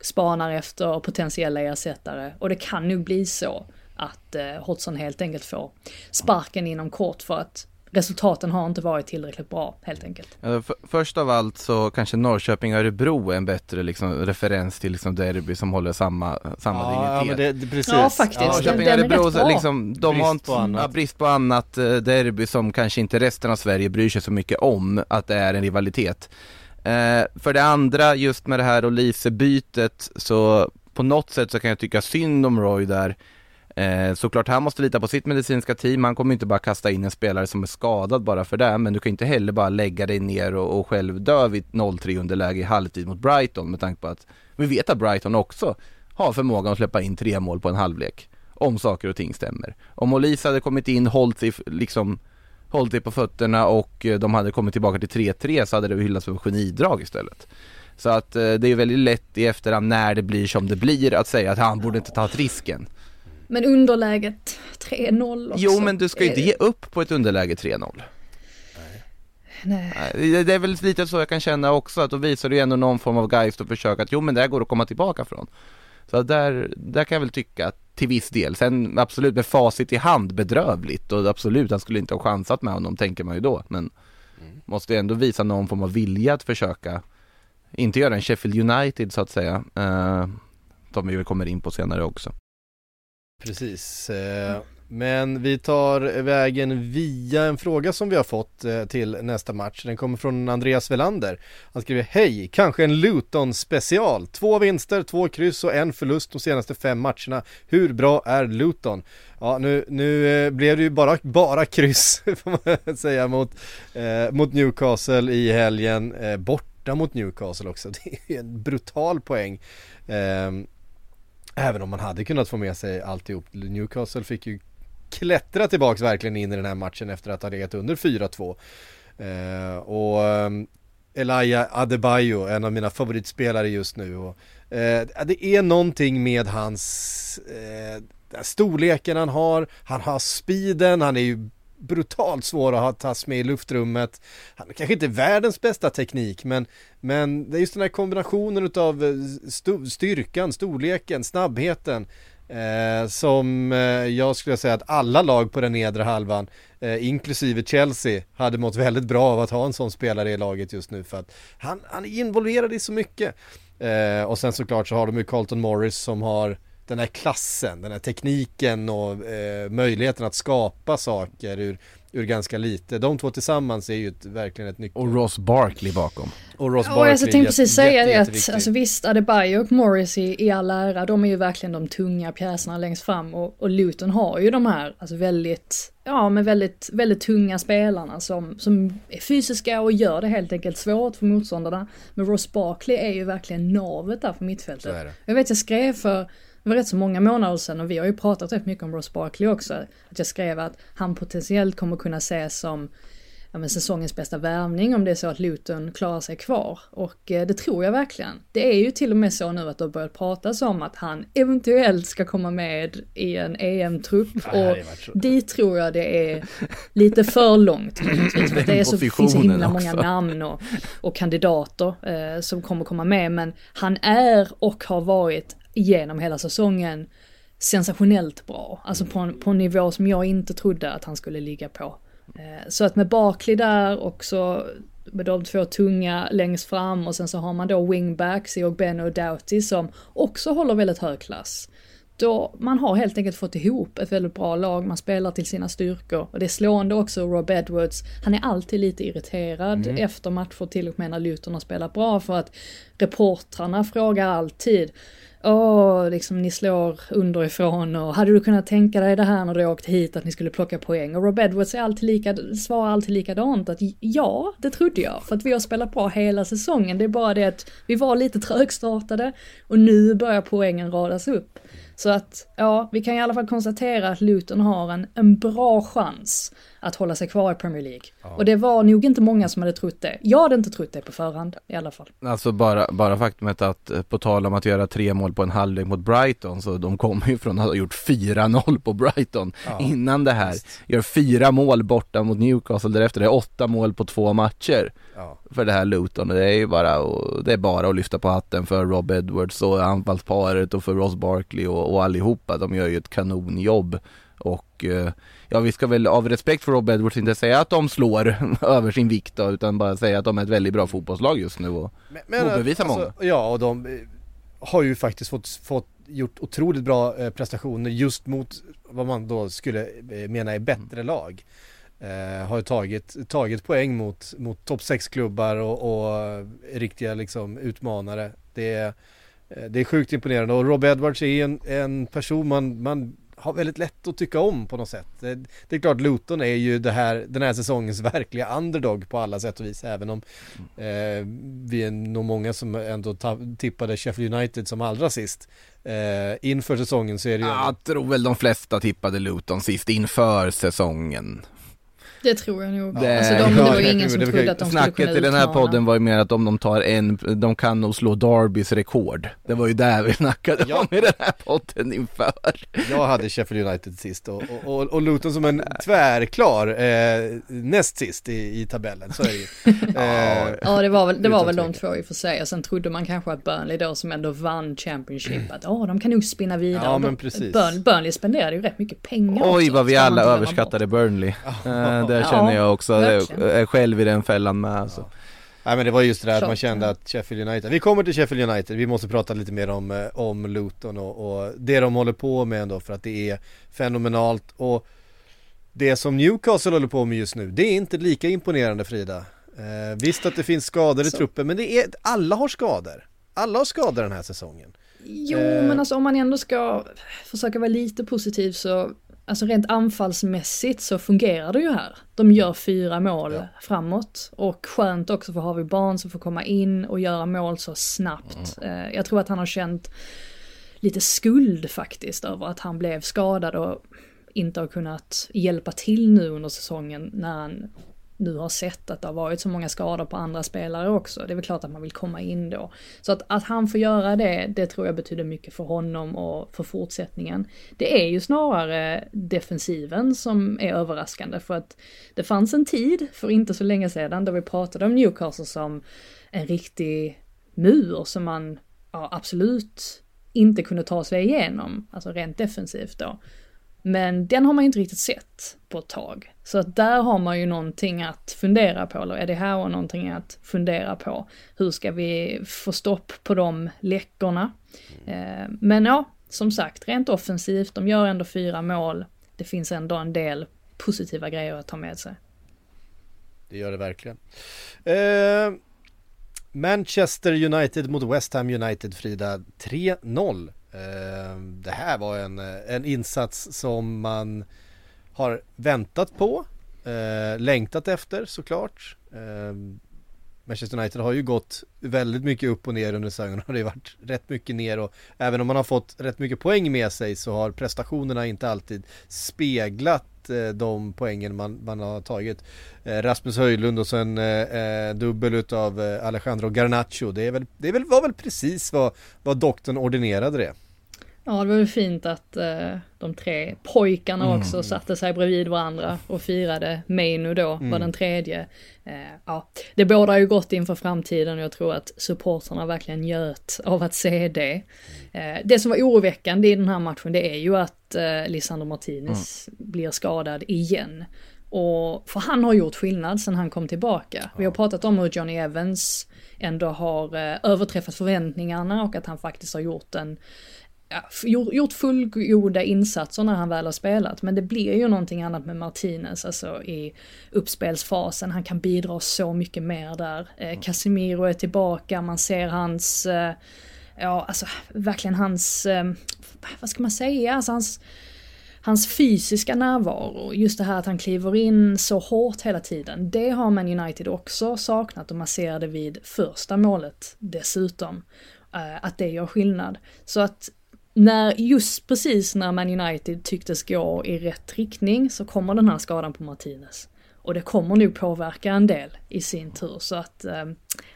spanar efter potentiella ersättare och det kan nog bli så att eh, Hodgson helt enkelt får sparken inom kort för att resultaten har inte varit tillräckligt bra helt enkelt. För, först av allt så kanske Norrköping-Örebro är en bättre liksom, referens till liksom derby som håller samma, samma ja, dignitet. Ja, det, precis. ja faktiskt, ja, Norrköping-Örebro, liksom, de brist har inte, på annat. Ja, brist på annat eh, derby som kanske inte resten av Sverige bryr sig så mycket om att det är en rivalitet. Eh, för det andra, just med det här Olise-bytet så på något sätt så kan jag tycka synd om Roy där Eh, såklart han måste lita på sitt medicinska team, han kommer inte bara kasta in en spelare som är skadad bara för det, men du kan inte heller bara lägga dig ner och, och själv dö vid 0-3 underläge i halvtid mot Brighton med tanke på att vi vet att Brighton också har förmågan att släppa in tre mål på en halvlek. Om saker och ting stämmer. Om Olise hade kommit in, hållit sig liksom hållit på fötterna och eh, de hade kommit tillbaka till 3-3 så hade det hyllats som genidrag istället. Så att eh, det är väldigt lätt i efterhand när det blir som det blir att säga att han borde inte tagit risken. Men underläget 3-0 också. Jo men du ska ju inte ge upp på ett underläge 3-0. Nej. Det är väl lite så jag kan känna också, att då visar du ändå någon form av geist och försök att jo men det här går att komma tillbaka från. Så där, där kan jag väl tycka att till viss del. Sen absolut med facit i hand bedrövligt och absolut han skulle inte ha chansat med honom tänker man ju då. Men mm. måste ändå visa någon form av vilja att försöka inte göra en Sheffield United så att säga. Uh, som vi väl kommer in på senare också. Precis. Eh, men vi tar vägen via en fråga som vi har fått eh, till nästa match. Den kommer från Andreas Velander. Han skriver Hej, kanske en Luton special. Två vinster, två kryss och en förlust de senaste fem matcherna. Hur bra är Luton? Ja, nu, nu eh, blev det ju bara, bara kryss får man säga mot, eh, mot Newcastle i helgen. Eh, borta mot Newcastle också. Det är en brutal poäng. Eh, Även om man hade kunnat få med sig alltihop. Newcastle fick ju klättra tillbaks verkligen in i den här matchen efter att ha legat under 4-2. Eh, och ehm, Elia Adebayo, en av mina favoritspelare just nu. Och, eh, det är någonting med hans eh, storleken han har, han har speeden, han är ju brutalt svår att tas med i luftrummet. Han är kanske inte världens bästa teknik men, men det är just den här kombinationen utav eh, styrkan, storleken, snabbheten eh, som eh, jag skulle säga att alla lag på den nedre halvan eh, inklusive Chelsea hade mått väldigt bra av att ha en sån spelare i laget just nu för att han, han är involverad i så mycket. Eh, och sen såklart så har de ju Carlton Morris som har den här klassen, den här tekniken och eh, möjligheten att skapa saker ur, ur ganska lite. De två tillsammans är ju ett, verkligen ett nyckel. Och Ross Barkley bakom. Och Ross Barkley. Och jag tänkte precis säga det att, alltså visst Adebayo och Morris i, i all ära, de är ju verkligen de tunga pjäserna längst fram och, och Luton har ju de här, alltså väldigt, ja men väldigt, väldigt tunga spelarna som, som är fysiska och gör det helt enkelt svårt för motståndarna. Men Ross Barkley är ju verkligen navet där för mittfältet. Jag vet jag skrev för det var rätt så många månader sedan och vi har ju pratat rätt mycket om Ross Barkley också. Att jag skrev att han potentiellt kommer kunna ses som ja, men säsongens bästa värvning om det är så att Luton klarar sig kvar. Och eh, det tror jag verkligen. Det är ju till och med så nu att det har börjat pratas om att han eventuellt ska komma med i en EM-trupp. och dit tror jag det är lite för långt För det är så, finns så himla många namn och, och kandidater eh, som kommer komma med. Men han är och har varit genom hela säsongen sensationellt bra. Alltså på en, på en nivå som jag inte trodde att han skulle ligga på. Eh, så att med Barkley där och så med de två tunga längst fram och sen så har man då wingbacks i Ogben och Doughty som också håller väldigt hög klass. Då man har helt enkelt fått ihop ett väldigt bra lag, man spelar till sina styrkor. Och det är slående också, Rob Edwards, han är alltid lite irriterad Mm. efter matcher till och med när Luton har spelat bra för att reportrarna frågar alltid Åh, liksom ni slår underifrån och hade du kunnat tänka dig det här när du åkte hit att ni skulle plocka poäng? Och Rob Edwards är alltid lika, svarar alltid likadant att ja, det trodde jag för att vi har spelat bra hela säsongen. Det är bara det att vi var lite trögstartade och nu börjar poängen radas upp. Så att, ja, vi kan i alla fall konstatera att Luton har en, en bra chans att hålla sig kvar i Premier League. Och det var nog inte många som hade trott det. Jag hade inte trott det på förhand i alla fall. Alltså bara, bara faktumet att eh, på tal om att göra tre mål på en halvlek mot Brighton så de kommer ju från att ha gjort 4-0 på Brighton innan det här. Gör fyra mål borta mot Newcastle därefter, det är åtta mål på två matcher Ja. för det här Luton. Det är ju bara, det är bara att lyfta på hatten för Rob Edwards och anfallsparet och för Ross Barkley och, och allihopa. De gör ju ett kanonjobb. Och eh, ja, vi ska väl av respekt för Rob Edwards inte säga att de slår över sin vikt då, utan bara säga att de är ett väldigt bra fotbollslag just nu. Och, Men, alltså, Ja, och de eh, har ju faktiskt fått, fått gjort otroligt bra eh, prestationer just mot vad man då skulle eh, mena är bättre lag. Eh, har ju tagit, tagit poäng mot, mot topp 6-klubbar och, och riktiga liksom utmanare. Det är, det är sjukt imponerande och Rob Edwards är en, en person man, man har väldigt lätt att tycka om på något sätt. Det, det är klart Luton är ju här, den här säsongens verkliga underdog på alla sätt och vis även om eh, vi är nog många som ändå tippade Sheffield United som allra sist. Eh, inför säsongen så är det ju jag tror väl de flesta tippade Luton sist inför säsongen. Det tror jag nog. Det- alltså de, det var ju det- ingen som det- trodde att de skulle kunna Snacket i den här utmana. podden var ju mer att om de tar en, de kan nog slå Darbys rekord. Det var ju där vi snackade Ja. om i den här podden inför. Jag hade Sheffield United sist och, och, och, och Luton som en tvärklar eh, näst sist i, i tabellen, så är det ju. Eh, Ja det var väl, det var väl de två i och för sig. Och sen trodde man kanske att Burnley då som ändå vann Championship att åh de kan nog spinna vidare. Ja, men precis. Burn, Burnley spenderade ju rätt mycket pengar Oj också, vad vi alla överskattade. Burnley. Eh, där Ja, känner jag också, jag verkligen. är själv i den fällan med alltså. Nej men det var just det där att man kände ja. att Sheffield United, vi kommer till Sheffield United, vi måste prata lite mer om, eh, om Luton och, och det de håller på med ändå för att det är fenomenalt och det som Newcastle håller på med just nu, det är inte lika imponerande Frida. Eh, visst att det finns skador i Så. truppen men det är, alla har skador. Alla har skador den här säsongen. Jo, Eh. men alltså om man ändå ska försöka vara lite positiv så, alltså rent anfallsmässigt så fungerar det ju här. De gör fyra mål Ja. framåt och skönt också för Harvey Barnes att få komma in och göra mål så snabbt. Eh, Jag tror att han har känt lite skuld faktiskt över att han blev skadad och inte har kunnat hjälpa till nu under säsongen när han nu har sett att det har varit så många skador på andra spelare också. Det är väl klart att man vill komma in då. Så att, att han får göra det, det tror jag betyder mycket för honom och för fortsättningen. Det är ju snarare defensiven som är överraskande för att det fanns en tid för inte så länge sedan då vi pratade om Newcastle som en riktig mur som man ja, absolut inte kunde ta sig igenom, alltså rent defensivt då. Men den har man ju inte riktigt sett på ett tag. Så att där har man ju någonting att fundera på, eller är det här och någonting att fundera på? Hur ska vi få stopp på de läckorna? Eh, men ja, som sagt, rent offensivt, de gör ändå fyra mål. Det finns ändå en del positiva grejer att ta med sig. Det gör det verkligen. Eh, Manchester United mot West Ham United Frida 3-0. Ehm, det här var en, eh, en insats som man har väntat på, eh, längtat efter såklart. Ehm, Manchester United har ju gått väldigt mycket upp och ner under säsongen och det har varit rätt mycket ner och även om man har fått rätt mycket poäng med sig så har prestationerna inte alltid speglat eh, de poängen man, man har tagit. Eh, Rasmus Höjlund och sen eh, eh dubbel utav eh, Alejandro Garnacho. Det, är väl, det är väl, var väl precis vad, vad doktorn ordinerade det. Ja, det var väl fint att eh, de tre pojkarna också satte sig bredvid varandra och firade. Meinu då var den tredje. Eh, ja, det bådar ju gott inför framtiden och jag tror att supportrarna verkligen njöt av att se det. Eh, det som var oroväckande i den här matchen det är ju att eh, Lisandro Martinez blir skadad igen. Och, för han har gjort skillnad sen han kom tillbaka. Vi har pratat om hur Johnny Evans ändå har eh, överträffat förväntningarna och att han faktiskt har gjort en ja, gjort, fullgoda insatser när han väl har spelat. Men det blir ju någonting annat med Martinez, alltså i uppspelsfasen. Han kan bidra så mycket mer där. Eh, Casemiro är tillbaka, man ser hans, eh, ja alltså verkligen hans, eh, vad ska man säga, alltså hans hans fysiska närvaro, just det här att han kliver in så hårt hela tiden, det har Man United också saknat och man ser det vid första målet dessutom. Uh, att det gör skillnad. Så att när, just precis när Man United tycktes gå i rätt riktning så kommer den här skadan på Martinez. Och det kommer nog påverka en del i sin tur så att ja,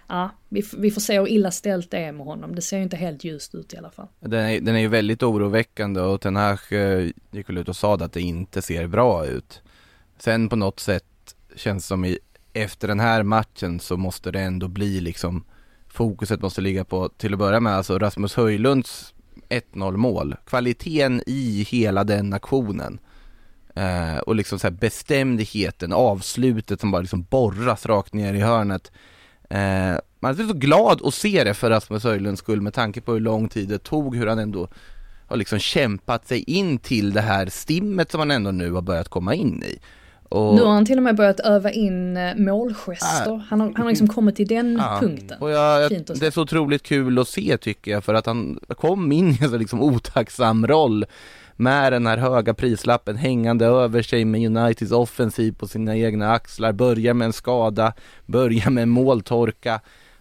ja, vi, vi får se hur illa ställt det är med honom. Det ser ju inte helt ljust ut i alla fall. Den är, den är ju väldigt oroväckande och Ten Hag eh, gick väl ut och sa att det inte ser bra ut. Sen på något sätt känns det som i, efter den här matchen så måste det ändå bli liksom fokuset måste ligga på till att börja med alltså Rasmus Höjlunds 1-0 mål. Kvaliteten i hela den aktionen. Eh, och liksom så här bestämdheten, avslutet som bara liksom borras rakt ner i hörnet. Eh, man är så glad att se det för Rasmus Höjlunds skull med tanke på hur lång tid det tog, hur han ändå har liksom kämpat sig in till det här stimmet som han ändå nu har börjat komma in i. Och... Nu har han till och med börjat öva in eh, målgester. Äh, han, har, han har liksom kommit till den ja. punkten. Jag, jag, det är så otroligt kul att se tycker jag för att han kom in i en så liksom otacksam roll med den här höga prislappen hängande över sig med Uniteds offensiv på sina egna axlar, börjar med en skada, börjar med en måltorka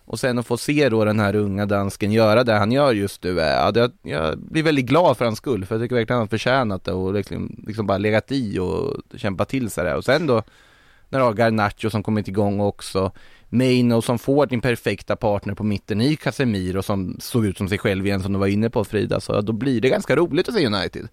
och sen att få se då den här unga dansken göra det han gör just nu, ja, det, jag blir väldigt glad för hans skull för jag tycker verkligen han har förtjänat det och liksom, liksom bara legat i och kämpat till sig det och sen då när du har Garnacho som kommit igång också Maino som får din perfekta partner på mitten i Casemiro som såg ut som sig själv igen som du var inne på Frida, så då blir det ganska roligt att se United.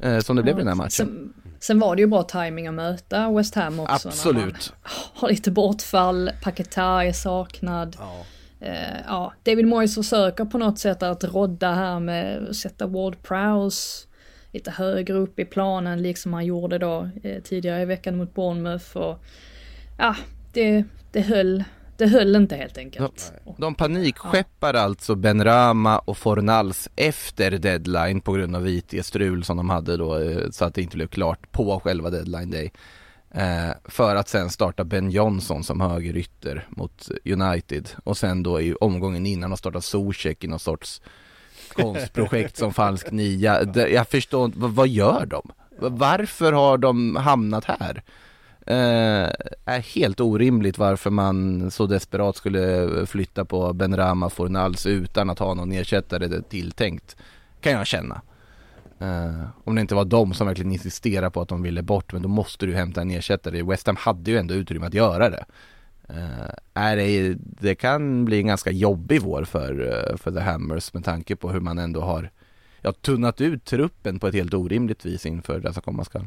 Eh, som det ja, blev i den här matchen. Sen, sen, var det ju bra timing att möta West Ham också. Absolut. Har lite bortfall, Paketa är saknad. Ja. Eh, ja, David Moyes försöker på något sätt att rodda här med att sätta Ward Prowse lite högre upp i planen liksom han gjorde då eh, tidigare i veckan mot Bournemouth och ja, det, det höll det höll inte helt enkelt. De, de panikskeppar ja. alltså Benrama och Fornals efter deadline på grund av IT-strul som de hade då eh, så att det inte blev klart på själva deadline day. Eh, för att sen starta Ben Johnson som högerytter mot United och sen då i omgången innan de starta Zuzek i någon sorts konstprojekt som falsk nia. Jag förstår inte, vad gör de? Varför har de hamnat här? Eh, är helt orimligt varför man så desperat skulle flytta på Benrama Fornals utan att ha någon ersättare tilltänkt. Kan jag känna. Uh, om det inte var de som verkligen insisterade på att de ville bort, men då måste du hämta en ersättare. West Ham hade ju ändå utrymme att göra det. Uh, är det, det kan bli en ganska jobbig vår för, uh, för The Hammers med tanke på hur man ändå har ja, tunnat ut truppen på ett helt orimligt vis inför det som komma skall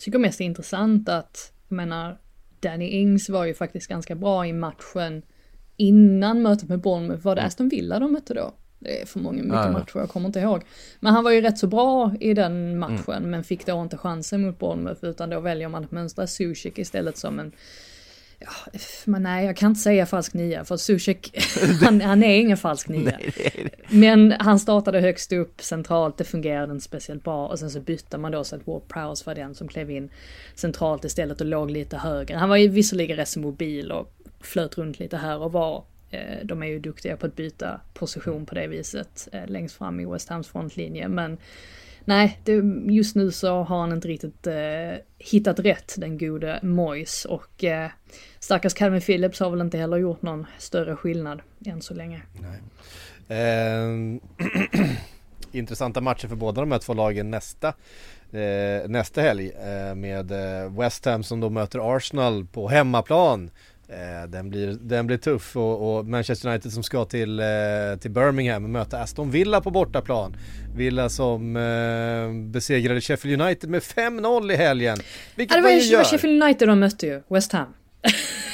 tycker mest det är intressant att, jag menar, Danny Ings var ju faktiskt ganska bra i matchen innan mötet med Bournemouth. Var det Aston Villa de mötte då? Det är för många mycket ja, matcher, jag kommer inte ihåg. Men han var ju rätt så bra i den matchen, mm. men fick då inte chansen mot Bournemouth, utan då väljer man att mönstra Zuzek istället som en Ja, men nej, jag kan inte säga falsk nia för Zuzek, han, han är ingen falsk nia. Men han startade högst upp centralt, det fungerade inte speciellt bra och sen så bytte man då så att Ward Prowse var den som klev in centralt istället och låg lite högre. Han var ju visserligen rätt så mobil och flöt runt lite här och var. Eh, de är ju duktiga på att byta position på det viset eh, längst fram i West Hams frontlinje men nej, det, just nu så har han inte riktigt eh, hittat rätt, den gode Moyes. Och eh, stackars Calvin Phillips har väl inte heller gjort någon större skillnad än så länge. Eh, intressanta matcher för båda de här två lagen nästa, eh, nästa helg eh, med eh, West Ham som då möter Arsenal på hemmaplan. Eh, den, blir, den blir tuff och, och, Manchester United som ska till, eh, till Birmingham och möta Aston Villa på bortaplan. Villa som eh, besegrade Sheffield United med 5-0 i helgen. Vilket det var, ju var Sheffield United de mötte ju, West Ham.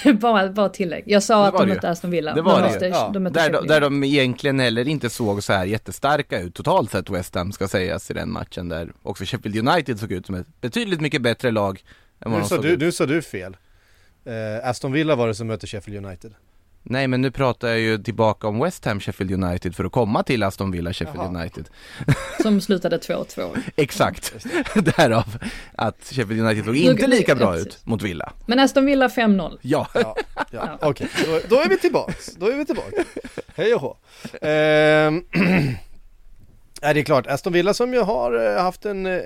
bara, bara tillägg. Jag sa att de mötte Aston Villa. Det var de det. ja. de där, de, där de egentligen heller inte såg så här jättestarka ut totalt sett West Ham ska sägas i den matchen där också Sheffield United såg ut som ett betydligt mycket bättre lag än vad nu, de såg du, ut. nu sa du fel. Uh, Aston Villa var det som mötte Sheffield United. Nej men nu pratar jag ju tillbaka om West Ham Sheffield United för att komma till Aston Villa Sheffield Jaha. United. Som slutade 2-2. Exakt, därav att Sheffield United såg inte lika bra ja, ut mot Villa. Men Aston Villa 5-0. Ja, Ja, ja. okej, då, då är vi tillbaks, då är vi tillbaka. Hej och hå. Ehm, Nej det är klart, Aston Villa som ju har eh, haft en eh,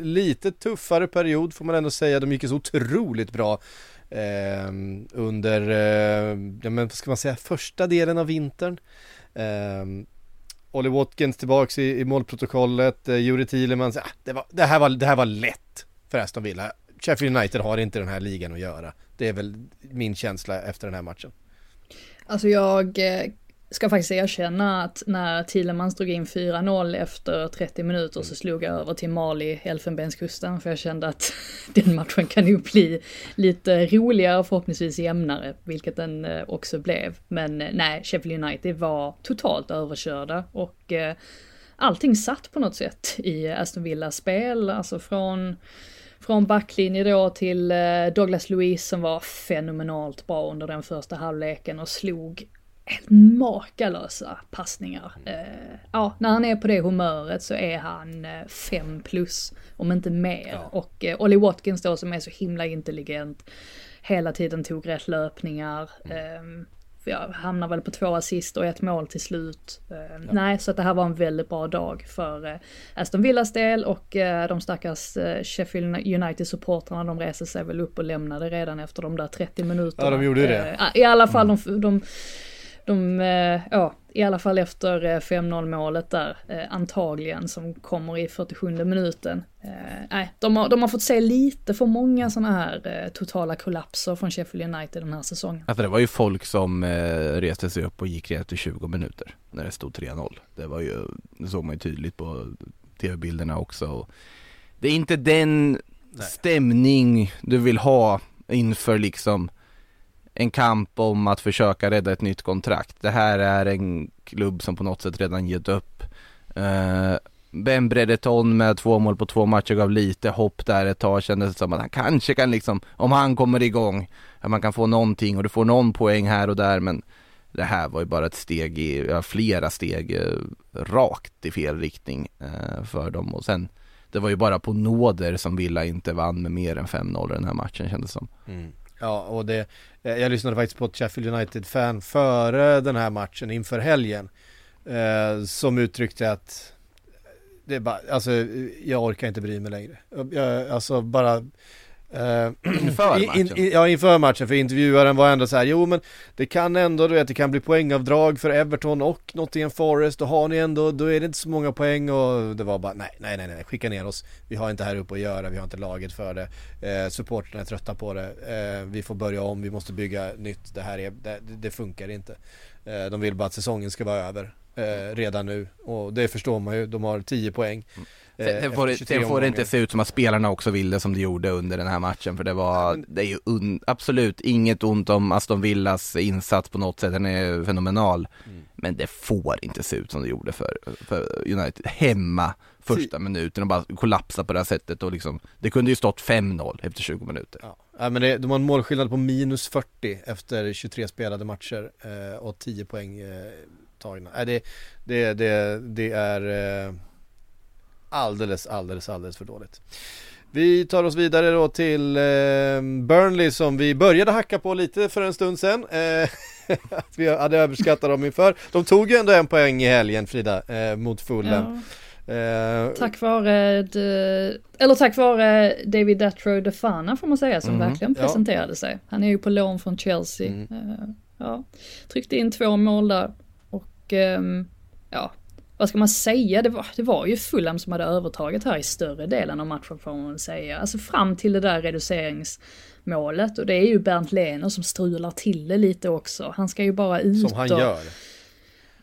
lite tuffare period får man ändå säga, de gick ju så otroligt bra eh, under, eh, ja men vad ska man säga, första delen av vintern. Eh, Ollie Watkins tillbaks i, i målprotokollet, eh, Juri Thielemans, ah, det, var, det, här var, det här var lätt för Aston Villa. Sheffield United har inte den här ligan att göra. Det är väl min känsla efter den här matchen. Alltså jag eh, ska faktiskt erkänna att när Thielemans drog in 4-0 efter 30 minuter så slog jag över till Mali, Elfenbenskusten, för jag kände att den matchen kan ju bli lite roligare och förhoppningsvis jämnare, vilket den eh, också blev. Men eh, nej, Sheffield United var totalt överkörda och eh, allting satt på något sätt i Aston Villas spel, alltså från från backlinje då till Douglas Luiz som var fenomenalt bra under den första halvleken och slog helt makalösa passningar. Eh, ja, när han är på det humöret så är han eh, fem plus, om inte mer. Och eh, Ollie Watkins då som är så himla intelligent, hela tiden tog rätt löpningar. Eh, jag hamnar väl på två assist och ett mål till slut. Eh, Nej, så att det här var en väldigt bra dag för eh, Aston Villas del och eh, de stackars eh, Sheffield United-supportrarna de reser sig väl upp och lämnade redan efter de där 30 minuterna. Ja, de gjorde det. Eh, I alla fall de, de, de eh, ja, i alla fall efter eh, 5-0 målet där, eh, antagligen, som kommer i 47 minuten. Eh, Nej, de, har, de har fått se lite för många sådana här eh, totala kollapser från Sheffield United den här säsongen. alltså det var ju folk som eh, reste sig upp och gick ner efter 20 minuter när det stod 3-0. Det var ju, det såg man ju tydligt på tv-bilderna också. Det är inte den stämning du vill ha inför liksom en kamp om att försöka rädda ett nytt kontrakt. Det här är en klubb som på något sätt redan gett upp. Uh, ben Bredeton med två mål på två matcher gav lite hopp där ett tag. Kändes som att han kanske kan liksom, om han kommer igång, att man kan få någonting och du får någon poäng här och där men det här var ju bara ett steg i, ja, flera steg eh, rakt i fel riktning eh, för dem och sen det var ju bara på nåder som Villa inte vann med mer än 5-0 i den här matchen kändes som. Mm. Ja, och det, eh, jag lyssnade faktiskt på ett Sheffield United-fan före den här matchen inför helgen. Eh, som uttryckte att det är bara, alltså jag orkar inte bry mig längre. Jag, alltså bara eh, Inför matchen? i- ja, inför matchen, för intervjuaren var ändå så här, jo men det kan ändå, du vet, det kan bli poängavdrag för Everton och Nottingham Forest, då har ni ändå, då är det inte så många poäng. Och det var bara, nej, nej, nej, nej, skicka ner oss, vi har inte här uppe att göra, vi har inte laget för det, eh, supporterna är trötta på det, eh, vi får börja om, vi måste bygga nytt, det här är, det, det funkar inte. Eh, de vill bara att säsongen ska vara över eh, redan nu. Och det förstår man ju, de har 10 poäng. Eh, Sen, får, det, efter 23 sen får det inte se ut som att spelarna också vill det som de gjorde under den här matchen för det var, det är ju un, absolut inget ont om Aston Villas insats på något sätt, den är fenomenal. Mm. Men det får inte se ut som det gjorde för, för United hemma första minuten och bara kollapsa på det här sättet och liksom, det kunde ju stått 5-0 efter 20 minuter. Ja, ja men det, de har en målskillnad på minus 40 efter 23 spelade matcher eh, och 10 poäng eh, tagna. Äh, det, det, det, det är eh, alldeles, alldeles, alldeles för dåligt. Vi tar oss vidare då till eh, Burnley som vi började hacka på lite för en stund sedan. Eh, att vi hade överskattat dem inför. De tog ju ändå en poäng i helgen Frida, eh, mot Fulham. Ja. Eh, Tack vare, de, eller tack vare David Datro Defana får man säga, som Mhm, verkligen ja. presenterade sig. Han är ju på lån från Chelsea. Mm. Ja, tryckte in två mål där. Och ehm, ja, vad ska man säga? Det var, det var ju Fulham som hade övertaget här i större delen av matchen får man säga. Alltså fram till det där reduceringsmålet. Och det är ju Bernt Lehner som strular till det lite också. Han ska ju bara ut som han och, gör.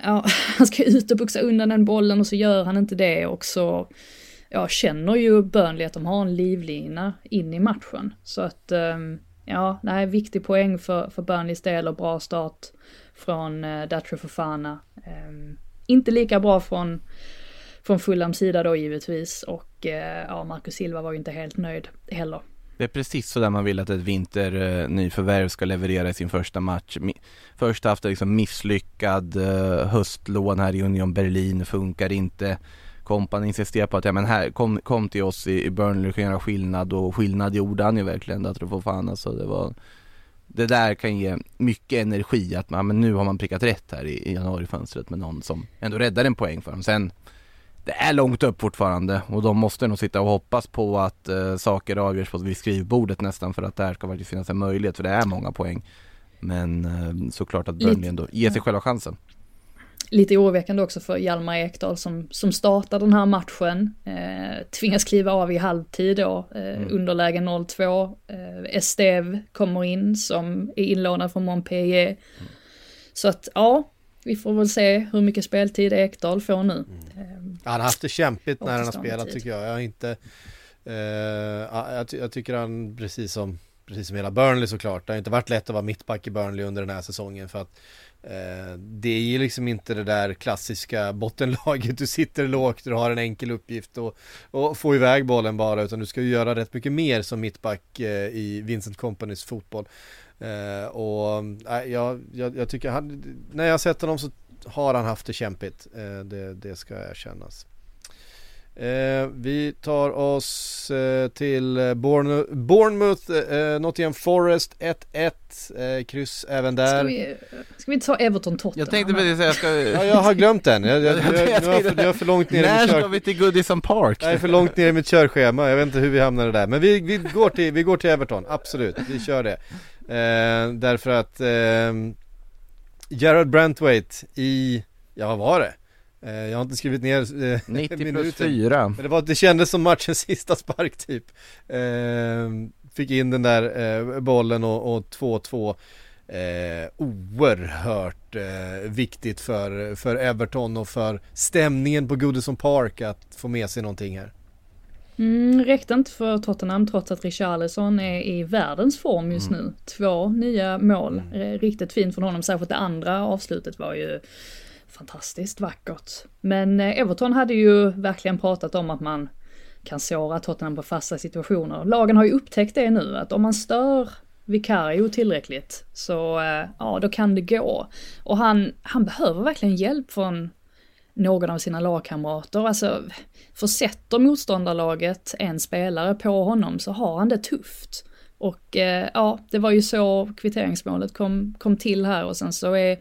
Ja, han ska ut och boxa undan den bollen och så gör han inte det och så ja, känner ju Burnley att de har en livlina in i matchen. Så att ehm, ja, nej, viktig poäng för, för Burnleys del och bra start från uh, Datro Fofana. Ehm, inte lika bra från, från Fulhams sida då givetvis och eh, ja, Marcus Silva var ju inte helt nöjd heller. Det är precis så där man vill att ett vinternyförvärv eh, ska leverera i sin första match. Först haft liksom misslyckad eh, höstlån här i Union Berlin, funkar inte. Kompani insisterar på att ja, men här, kom, kom till oss i, i Burnley och kan göra skillnad och skillnad gjorde han ju verkligen. Att du får fan alltså, det var det där kan ge mycket energi att man, men nu har man prickat rätt här i, i januarifönstret med någon som ändå räddar en poäng för dem. Sen det är långt upp fortfarande och de måste nog sitta och hoppas på att eh, saker avgörs på vid skrivbordet nästan för att det här ska faktiskt finnas en möjlighet för det är många poäng. Men eh, såklart att Burnley ändå ger sig själva chansen. Lite oroväckande också för Hjalmar Ekdal som, som startar den här matchen. Eh, tvingas kliva av i halvtid då, eh, mm. underläge 0-2. Eh, Estev kommer in som är inlånad från Montpellier. Mm. Så att ja, vi får väl se hur mycket speltid Ekdal får nu. Mm. Han har haft det kämpigt när han har spelat tycker jag. Jag inte... Uh, jag, jag, tycker han, precis som, precis som hela Burnley såklart, det har inte varit lätt att vara mittback i Burnley under den här säsongen för att Eh, det är ju liksom inte det där klassiska bottenlaget, du sitter lågt, du har en enkel uppgift och, och få iväg bollen bara, utan du ska ju göra rätt mycket mer som mittback eh, i Vincent Companys fotboll. Eh, och jag, jag, jag tycker han, när jag sett honom så har han haft det kämpigt. Det, det ska erkännas. Eh, vi tar oss eh, till Bournemouth, Bournemouth eh, Nottingham Forest 1-1, eh, kryss även där. Ska vi, ska vi inte ta Everton Tottenham? Jag tänkte precis säga, jag ska... ja, jag har glömt den. Jag, jag, jag, jag, jag, jag är för långt ner När i ska vi till Goodison Park? Jag är för långt ner i mitt körschema, jag vet inte hur vi hamnade där. Men vi, vi, går, till, vi går till Everton, absolut, vi kör det. Eh, därför att Gerard Brantwaite i, ja vad var det? Eh, jag har inte skrivit ner eh, 90 plus 4 Men det, var, det kändes som matchens sista spark typ. Eh, Fick in den där eh, bollen och 2-2 eh, Oerhört eh, viktigt för, för Everton och för stämningen på Goodison Park att få med sig någonting här. Mm, räckte inte för Tottenham trots att Richarlison är i världens form just mm. nu. Två nya mål, mm. riktigt fint från honom, särskilt det andra avslutet var ju fantastiskt vackert. Men eh, Everton hade ju verkligen pratat om att man kan såra Tottenham på fasta situationer. Lagen har ju upptäckt det nu, att om man stör Vicario tillräckligt så eh, ja, då kan det gå. Och han, han behöver verkligen hjälp från någon av sina lagkamrater. Alltså, försätter motståndarlaget en spelare på honom så har han det tufft. Och eh, ja, det var ju så kvitteringsmålet kom, kom till här och sen så är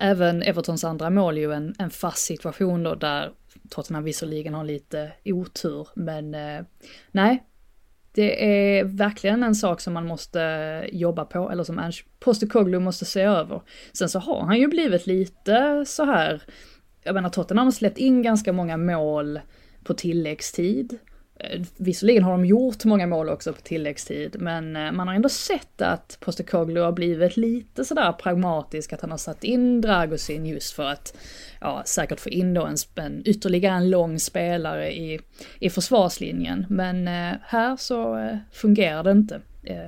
även Evertons andra mål är ju en, en fast situation då där Tottenham visserligen har lite otur, men eh, nej, det är verkligen en sak som man måste jobba på, eller som Ange Postecoglou måste se över. Sen så har han ju blivit lite så här jag menar Tottenham har släppt in ganska många mål på tilläggstid. Eh, visserligen har de gjort många mål också på tilläggstid, men eh, man har ändå sett att Postecoglou har blivit lite sådär pragmatisk, att han har satt in Dragosin just för att, ja, säkert få in då en, en ytterligare en lång spelare i, i försvarslinjen. Men eh, här så fungerar det inte,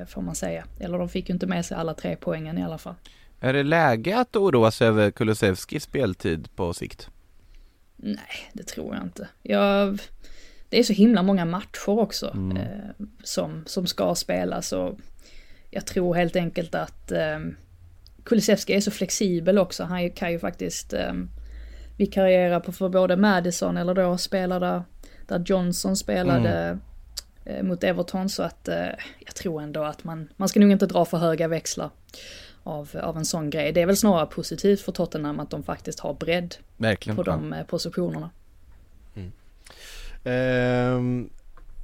får man säga. Eller de fick ju inte med sig alla tre poängen i alla fall. Är det läge att oroa sig över Kulusevskis speltid på sikt? Nej, det tror jag inte. Jag, det är så himla många matcher också mm. eh, som, som ska spelas och jag tror helt enkelt att eh, Kulusevski är så flexibel också. Han kan ju faktiskt eh, vikariera på för både Madison eller då spela där, där Johnson spelade mm. eh, mot Everton så att eh, jag tror ändå att man, man ska nog inte dra för höga växlar av, av en sån grej. Det är väl snarare positivt för Tottenham att de faktiskt har bredd Verkligen, på de ja. positionerna. Ehm,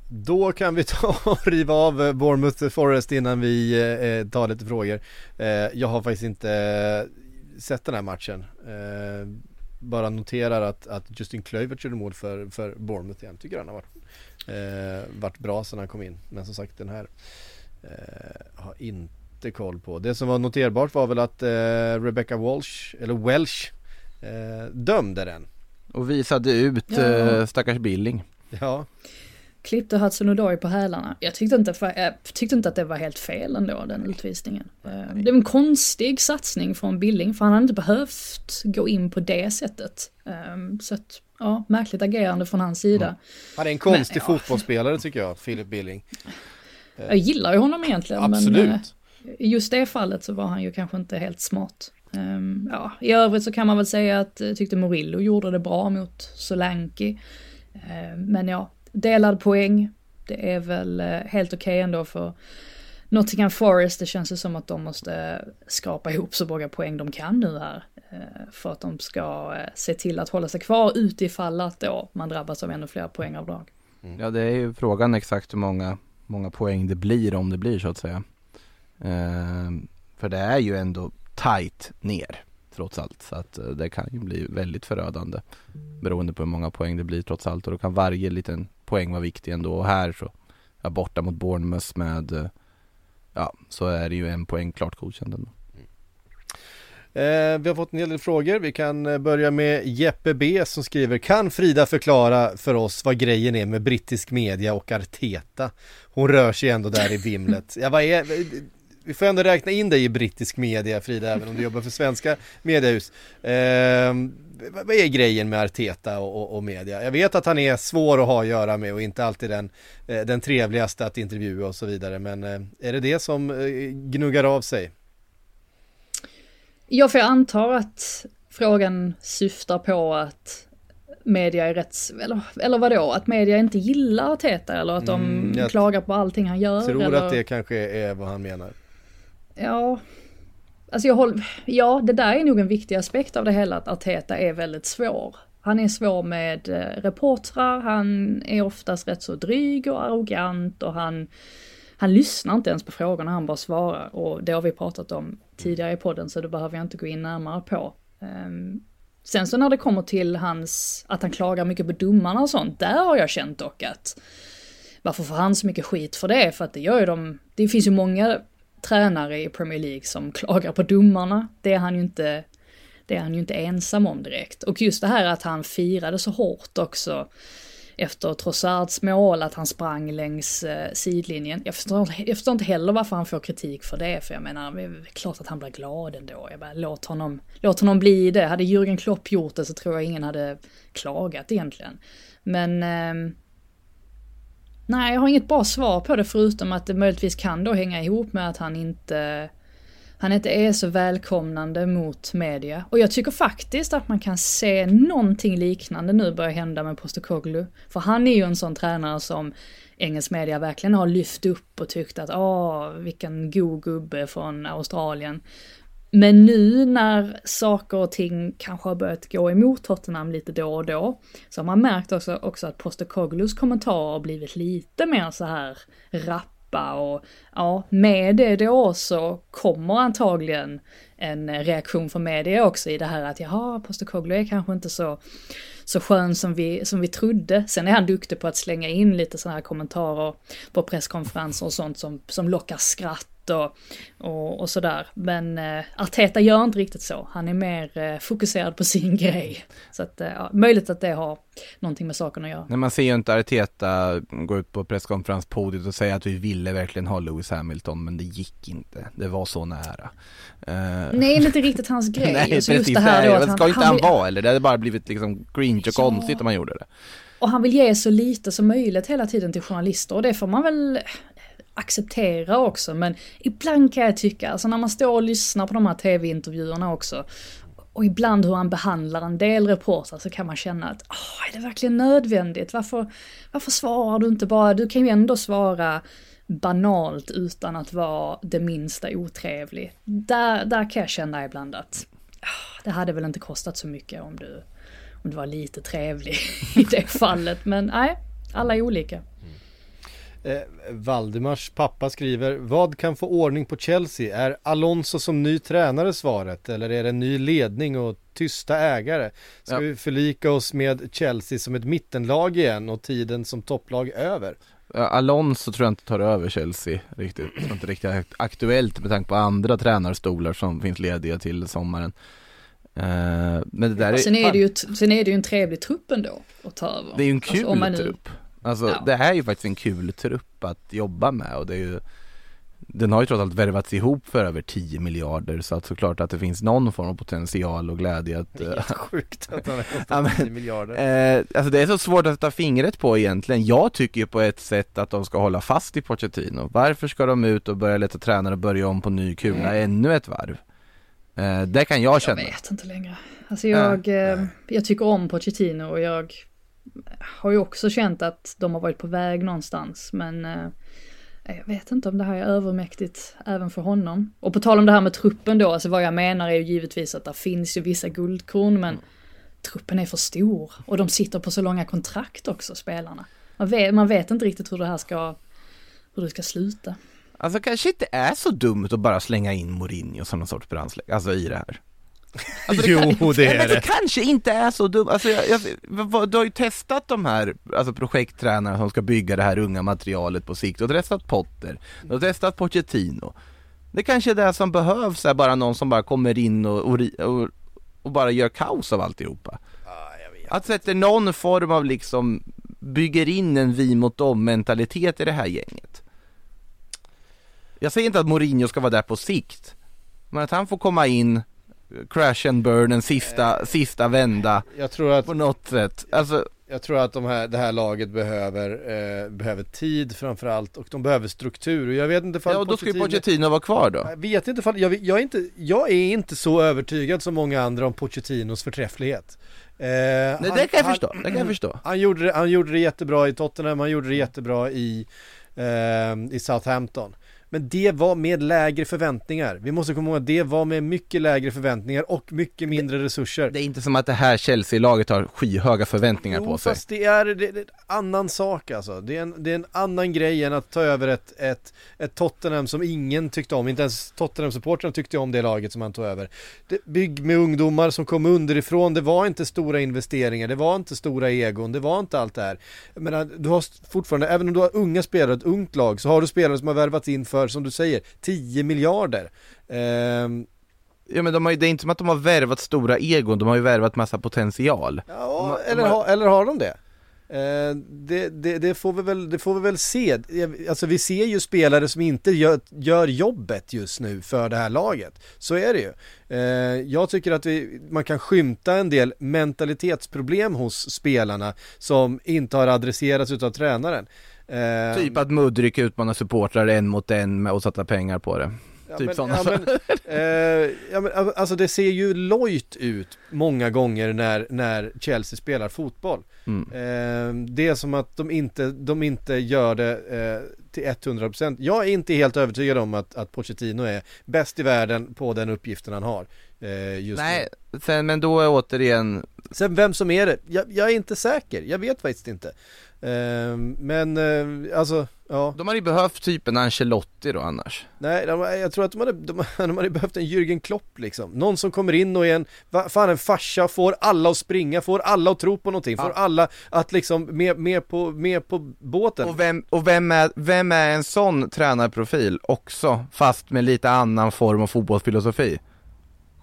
då kan vi ta och riva av eh, Bournemouth Forest innan vi eh, eh tar lite frågor. Ehm, jag har faktiskt inte eh, sett den här matchen. Ehm, bara noterar att, att Justin Kluivert gjorde mål för, för Bournemouth igen. Tycker han har varit, eh, varit bra sedan han kom in. Men som sagt den här eh, har inte inte koll på. Det som var noterbart var väl att eh, Rebecca Walsh, eller Welsh, eh, dömde den. Och visade ut ja. eh, stackars Billing. Ja. Klippte Hudson Odoi på hälarna. Jag tyckte inte, för, jag tyckte inte att det var helt fel ändå, den utvisningen. Eh, det var en konstig satsning från Billing, för han hade inte behövt gå in på det sättet. Ehm, så att, ja, märkligt agerande från hans sida. Mm. Han är en konstig Men, fotbollsspelare tycker jag, Philip Billing. Jag gillar ju honom egentligen, Absolut. men eh, i just det fallet så var han ju kanske inte helt smart. Um, ja, I övrigt så kan man väl säga att jag tyckte Morillo gjorde det bra mot Solanki. Uh, ehm, men ja, delad poäng. Det är väl eh, helt okej ändå för Nottingham Forest. Det känns ju som att de måste eh, skrapa ihop så många poäng de kan nu här. Uh, För att de ska se till att hålla sig kvar utifall att då man drabbas av ännu fler poängavdrag. Mm. Ja det är ju frågan exakt hur många, många poäng det blir om det blir så att säga. Uh, för det är ju ändå tight ner trots allt. Så att eh, det kan ju bli väldigt förödande. Beroende på hur många poäng det blir trots allt. Och då kan varje liten poäng vara viktig ändå. Och här så, ja, borta mot Bournemouth med, eh, ja så är det ju en poäng klart godkänd ändå. Eh, vi har fått en hel del frågor. Vi kan börja med Jeppe B som skriver Kan Frida förklara för oss vad grejen är med brittisk media och Arteta? Hon rör sig ändå där i vimlet. Ja, vad är, vi får ändå räkna in dig i brittisk media Frida, även om du jobbar för svenska mediehus. Eh, vad är grejen med Arteta och, och, och media? Jag vet att han är svår att ha att göra med och inte alltid den, eh, den trevligaste att intervjua och så vidare. Men eh, är det det som eh, gnuggar av sig? Ja, för jag antar att frågan syftar på att media är rätt, eller, eller vadå, att media inte gillar Arteta eller att de Mm, jag klagar på allting han gör. Tror eller... att det kanske är vad han menar. Ja, alltså jag håller, ja det där är nog en viktig aspekt av det hela, att Arteta är väldigt svår. Han är svår med eh, reportrar, han är oftast rätt så dryg och arrogant och han, han lyssnar inte ens på frågorna, han bara svarar. Och det har vi pratat om tidigare i podden så det behöver jag inte gå in närmare på. Ehm, sen så när det kommer till hans, att han klagar mycket på domarna och sånt, där har jag känt dock att varför får han så mycket skit för det? För att det gör ju de, det finns ju många tränare i Premier League som klagar på domarna. Det är han ju inte, det är han ju inte ensam om direkt. Och just det här att han firade så hårt också efter Trossards mål, att han sprang längs eh, sidlinjen. Jag förstår, inte- jag förstår inte heller varför han får kritik för det, för jag menar, det är klart att han blir glad ändå. Jag bara, låt honom, låt honom bli det. Hade Jürgen Klopp gjort det så tror jag ingen hade klagat egentligen. Men eh, Nej, jag har inget bra svar på det förutom att det möjligtvis kan då hänga ihop med att han inte han inte är så välkomnande mot media. Och jag tycker faktiskt att man kan se någonting liknande nu börja hända med Postecoglou. För han är ju en sån tränare som engelsk media verkligen har lyft upp och tyckt att åh, vilken god gubbe från Australien. Men nu när saker och ting kanske har börjat gå emot Tottenham lite då och då, så har man märkt också, också att Postecoglous kommentarer har blivit lite mer så här rappa och ja, med det då så kommer antagligen en reaktion från media också i det här att jaha, Postecoglou är kanske inte så, så skön som vi, som vi trodde. Sen är han duktig på att slänga in lite sådana här kommentarer på presskonferenser och sånt som, som lockar skratt och, och, och sådär. Men eh, Arteta gör inte riktigt så. Han är mer eh, fokuserad på sin grej. Så att, eh, ja, möjligt att det har någonting med saken att göra. Nej, man ser ju inte Arteta gå ut på presskonferenspodiet och säga att vi ville verkligen ha Lewis Hamilton men det gick inte. Det var så nära. Eh, Nej, inte riktigt hans grej. Nej Och så precis, just det här då att ska inte han vill- vara eller? Det hade bara blivit liksom cringe och Ja. konstigt om man gjorde det. Och han vill ge så lite som möjligt hela tiden till journalister och det får man väl acceptera också. Men ibland kan jag tycka, alltså när man står och lyssnar på de här tv-intervjuerna också och ibland hur han behandlar en del reportrar så kan man känna att oh, är det verkligen nödvändigt? Varför, varför svarar du inte bara? Du kan ju ändå svara banalt utan att vara det minsta otrevlig. Där, där kan jag känna ibland att oh, det hade väl inte kostat så mycket om du, om du var lite trevlig i det fallet. Men nej, alla är olika. Mm. Eh, Valdemars pappa skriver Vad kan få ordning på Chelsea? Är Alonso som ny tränare svaret? Eller är det en ny ledning och tysta ägare? Ska Ja. vi förlika oss med Chelsea som ett mittenlag igen och tiden som topplag över? Alonso tror jag inte tar över Chelsea riktigt. Det är inte riktigt akt- aktuellt med tanke på andra tränarstolar som finns lediga till sommaren. Eh, men det där är, Sen är, det ju, sen är det ju en trevlig trupp ändå att ta över. det är ju en kul Alltså, om man nu- trupp. Alltså Ja. det här är ju faktiskt en kul trupp att jobba med och det är ju den har ju trots allt värvats ihop för över 10 miljarder så att såklart att det finns någon form av potential och glädje att Det är helt sjukt att han har kostat men- 10 miljarder. Eh, alltså det är så svårt att sätta fingret på egentligen. Jag tycker ju på ett sätt att de ska hålla fast i Pochettino. Varför ska de ut och börja leta tränare och börja om på ny kula ännu ett varv? Eh, det kan jag Jag känna. vet inte längre. Alltså jag, eh, jag tycker om Pochettino och jag har ju också känt att de har varit på väg någonstans. Men eh, jag vet inte om det här är övermäktigt även för honom. Och på tal om det här med truppen då, alltså vad jag menar är ju givetvis att det finns ju vissa guldkorn men truppen är för stor. Och de sitter på så långa kontrakt också, spelarna. Man vet, man vet inte riktigt hur det här ska, hur det ska sluta. Alltså kanske inte är så dumt att bara slänga in Mourinho som någon sorts brandsläck, alltså i det här. Alltså, Jo, kan, det är men det. det kanske inte är så dumt, alltså jag, jag, du har ju testat de här, alltså projekttränarna som ska bygga det här unga materialet på sikt, du har testat Potter, du har testat Pochettino. Det kanske är det som behövs, är bara någon som bara kommer in och, och, och, och bara gör kaos av alltihopa. Att sätta någon form av liksom, bygger in en vi mot dem mentalitet i det här gänget. Jag säger inte att Mourinho ska vara där på sikt, men att han får komma in, crash and burn en sista, sista vända Jag tror att på något sätt. Alltså, Jag tror att de här, det här laget behöver, eh, behöver tid framförallt och de behöver struktur och jag vet inte ifall ja, och då ska ju Pochettino- vara kvar då. Jag vet inte ifall, jag, jag, är inte, jag är inte så övertygad som många andra om Pochettinos förträfflighet. Eh, Nej, han- det kan jag han- förstå, det kan jag förstå. Han gjorde, han gjorde det jättebra i Tottenham, han gjorde det jättebra i, eh, i Southampton. Men det var med lägre förväntningar. Vi måste komma ihåg att det var med mycket lägre förväntningar och mycket mindre resurser. Det är inte som att det här Chelsea-laget har skyhöga förväntningar Jo, på sig. fast det är, det, det är en annan sak alltså. Det är en, det är en annan grej än att ta över ett, ett, ett Tottenham som ingen tyckte om. Inte ens Tottenham-supportrarna tyckte om det laget som han tog över. Det, bygg med ungdomar som kom underifrån. Det var inte stora investeringar. Det var inte stora egon. Det var inte allt det här. Jag menar, du har fortfarande, även om du har unga spelare, ett ungt lag, så har du spelare som har värvats in för, som du säger, 10 miljarder. Ehm, Ja men de har ju, det är inte som att de har värvat stora egon, de har ju värvat massa potential. Ja, De- eller, de har- ha, eller har de det? Eh, det, det, det, får vi väl, det får vi väl se. Alltså vi ser ju spelare som inte gör, gör jobbet just nu för det här laget. Så är det ju. Eh, jag tycker att vi, man kan skymta en del mentalitetsproblem hos spelarna som inte har adresserats utav tränaren. Eh, Typ att Mudryk utmanar supportrar en mot en med och sätta pengar på det. Ja, Typ men, sådana ja, men, eh, ja, men, alltså det ser ju lojt ut många gånger när, när Chelsea spelar fotboll. Mm. Eh, det är som att de inte, de inte gör det eh, till 100%. Jag är inte helt övertygad om att, att Pochettino är bäst i världen på den uppgiften han har. Eh, Nej, sen, men då är återigen. Sen vem som är det, jag, jag är inte säker. Jag vet faktiskt inte. Eh, men eh, alltså, ja. de har ju behövt typ en Ancelotti då annars. Nej, de, jag tror att de hade, de, de hade behövt en Jürgen Klopp liksom. Någon som kommer in och är en, va- fan en farsa, får alla att springa, får alla att tro på någonting, får alla att liksom med, med, på, med på båten. Och vem, och vem är, vem är en sån tränarprofil också, fast med lite annan form av fotbollsfilosofi?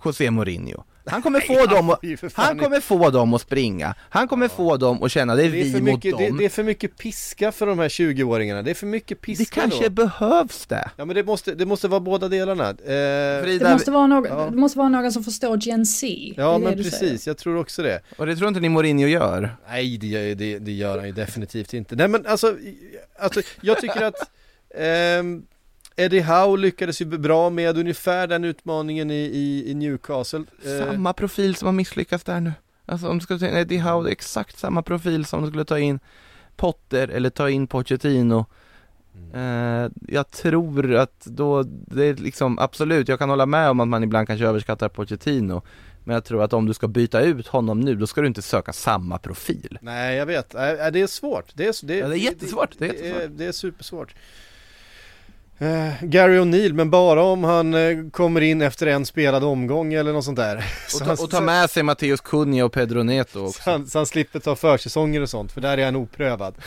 José Mourinho. Han kommer få dem att, han kommer få dem att springa, han kommer få dem att känna det är, det är, vi mot mycket, dem. det, Det, det är för mycket piska för de här 20-åringarna, det är för mycket piska kanske då. behövs det. Ja men det måste, det måste vara båda delarna. Eh, Frida, Det måste vara någon, Ja. det måste vara någon som förstår Gen Z. Det ja det men du säger. precis, jag tror också det. och det tror inte ni Mourinho gör. Nej det gör, det, det gör han ju definitivt inte. Nej men alltså, alltså jag tycker att ehm, Eddie Howe lyckades ju bra med ungefär den utmaningen i, i, i Newcastle. Eh, Samma profil som har misslyckats där nu. Alltså om du skulle ta in Eddie Howe, det är exakt samma profil som om du skulle ta in Potter eller ta in Pochettino. Eh, jag tror att då, det är liksom absolut, jag kan hålla med om att man ibland kanske överskattar Pochettino. Men jag tror att om du ska byta ut honom nu, då ska du inte söka samma profil. Nej jag vet, det är svårt. Det är, det, Ja, det är jättesvårt, det Det, är, det är supersvårt. Eh, Gary O'Neill, men bara om han eh, kommer in efter en spelad omgång eller något sånt där. Och Så ta, och ta med sig Matteus Cunha och Pedro Neto Så också. han, så han slipper ta försäsonger och sånt, för där är han oprövad.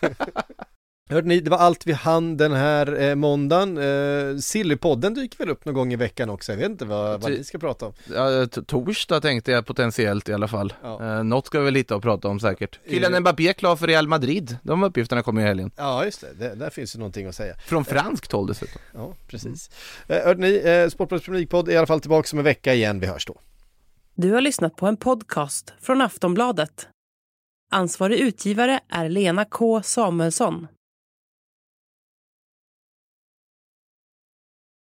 Hörde ni, det var allt vi hann den här eh, måndagen. Eh, Sillypodden dyker väl upp någon gång i veckan också, jag vet inte vad, vad ni ska prata om. Ja, t- torsdag tänkte jag potentiellt i alla fall. Ja. Eh, något ska vi väl hitta och prata om säkert. Kylian Mbappé är klar för Real Madrid. De uppgifterna kommer i helgen. Ja, just det. det, där finns ju någonting att säga. Från franskt håll dessutom. Ja, precis. Eh, hörde ni, eh, Sportbladets publikpodd är i alla fall tillbaka om en vecka igen, vi hörs då. Du har lyssnat på en podcast från Aftonbladet. Ansvarig utgivare är Lena K Samuelsson.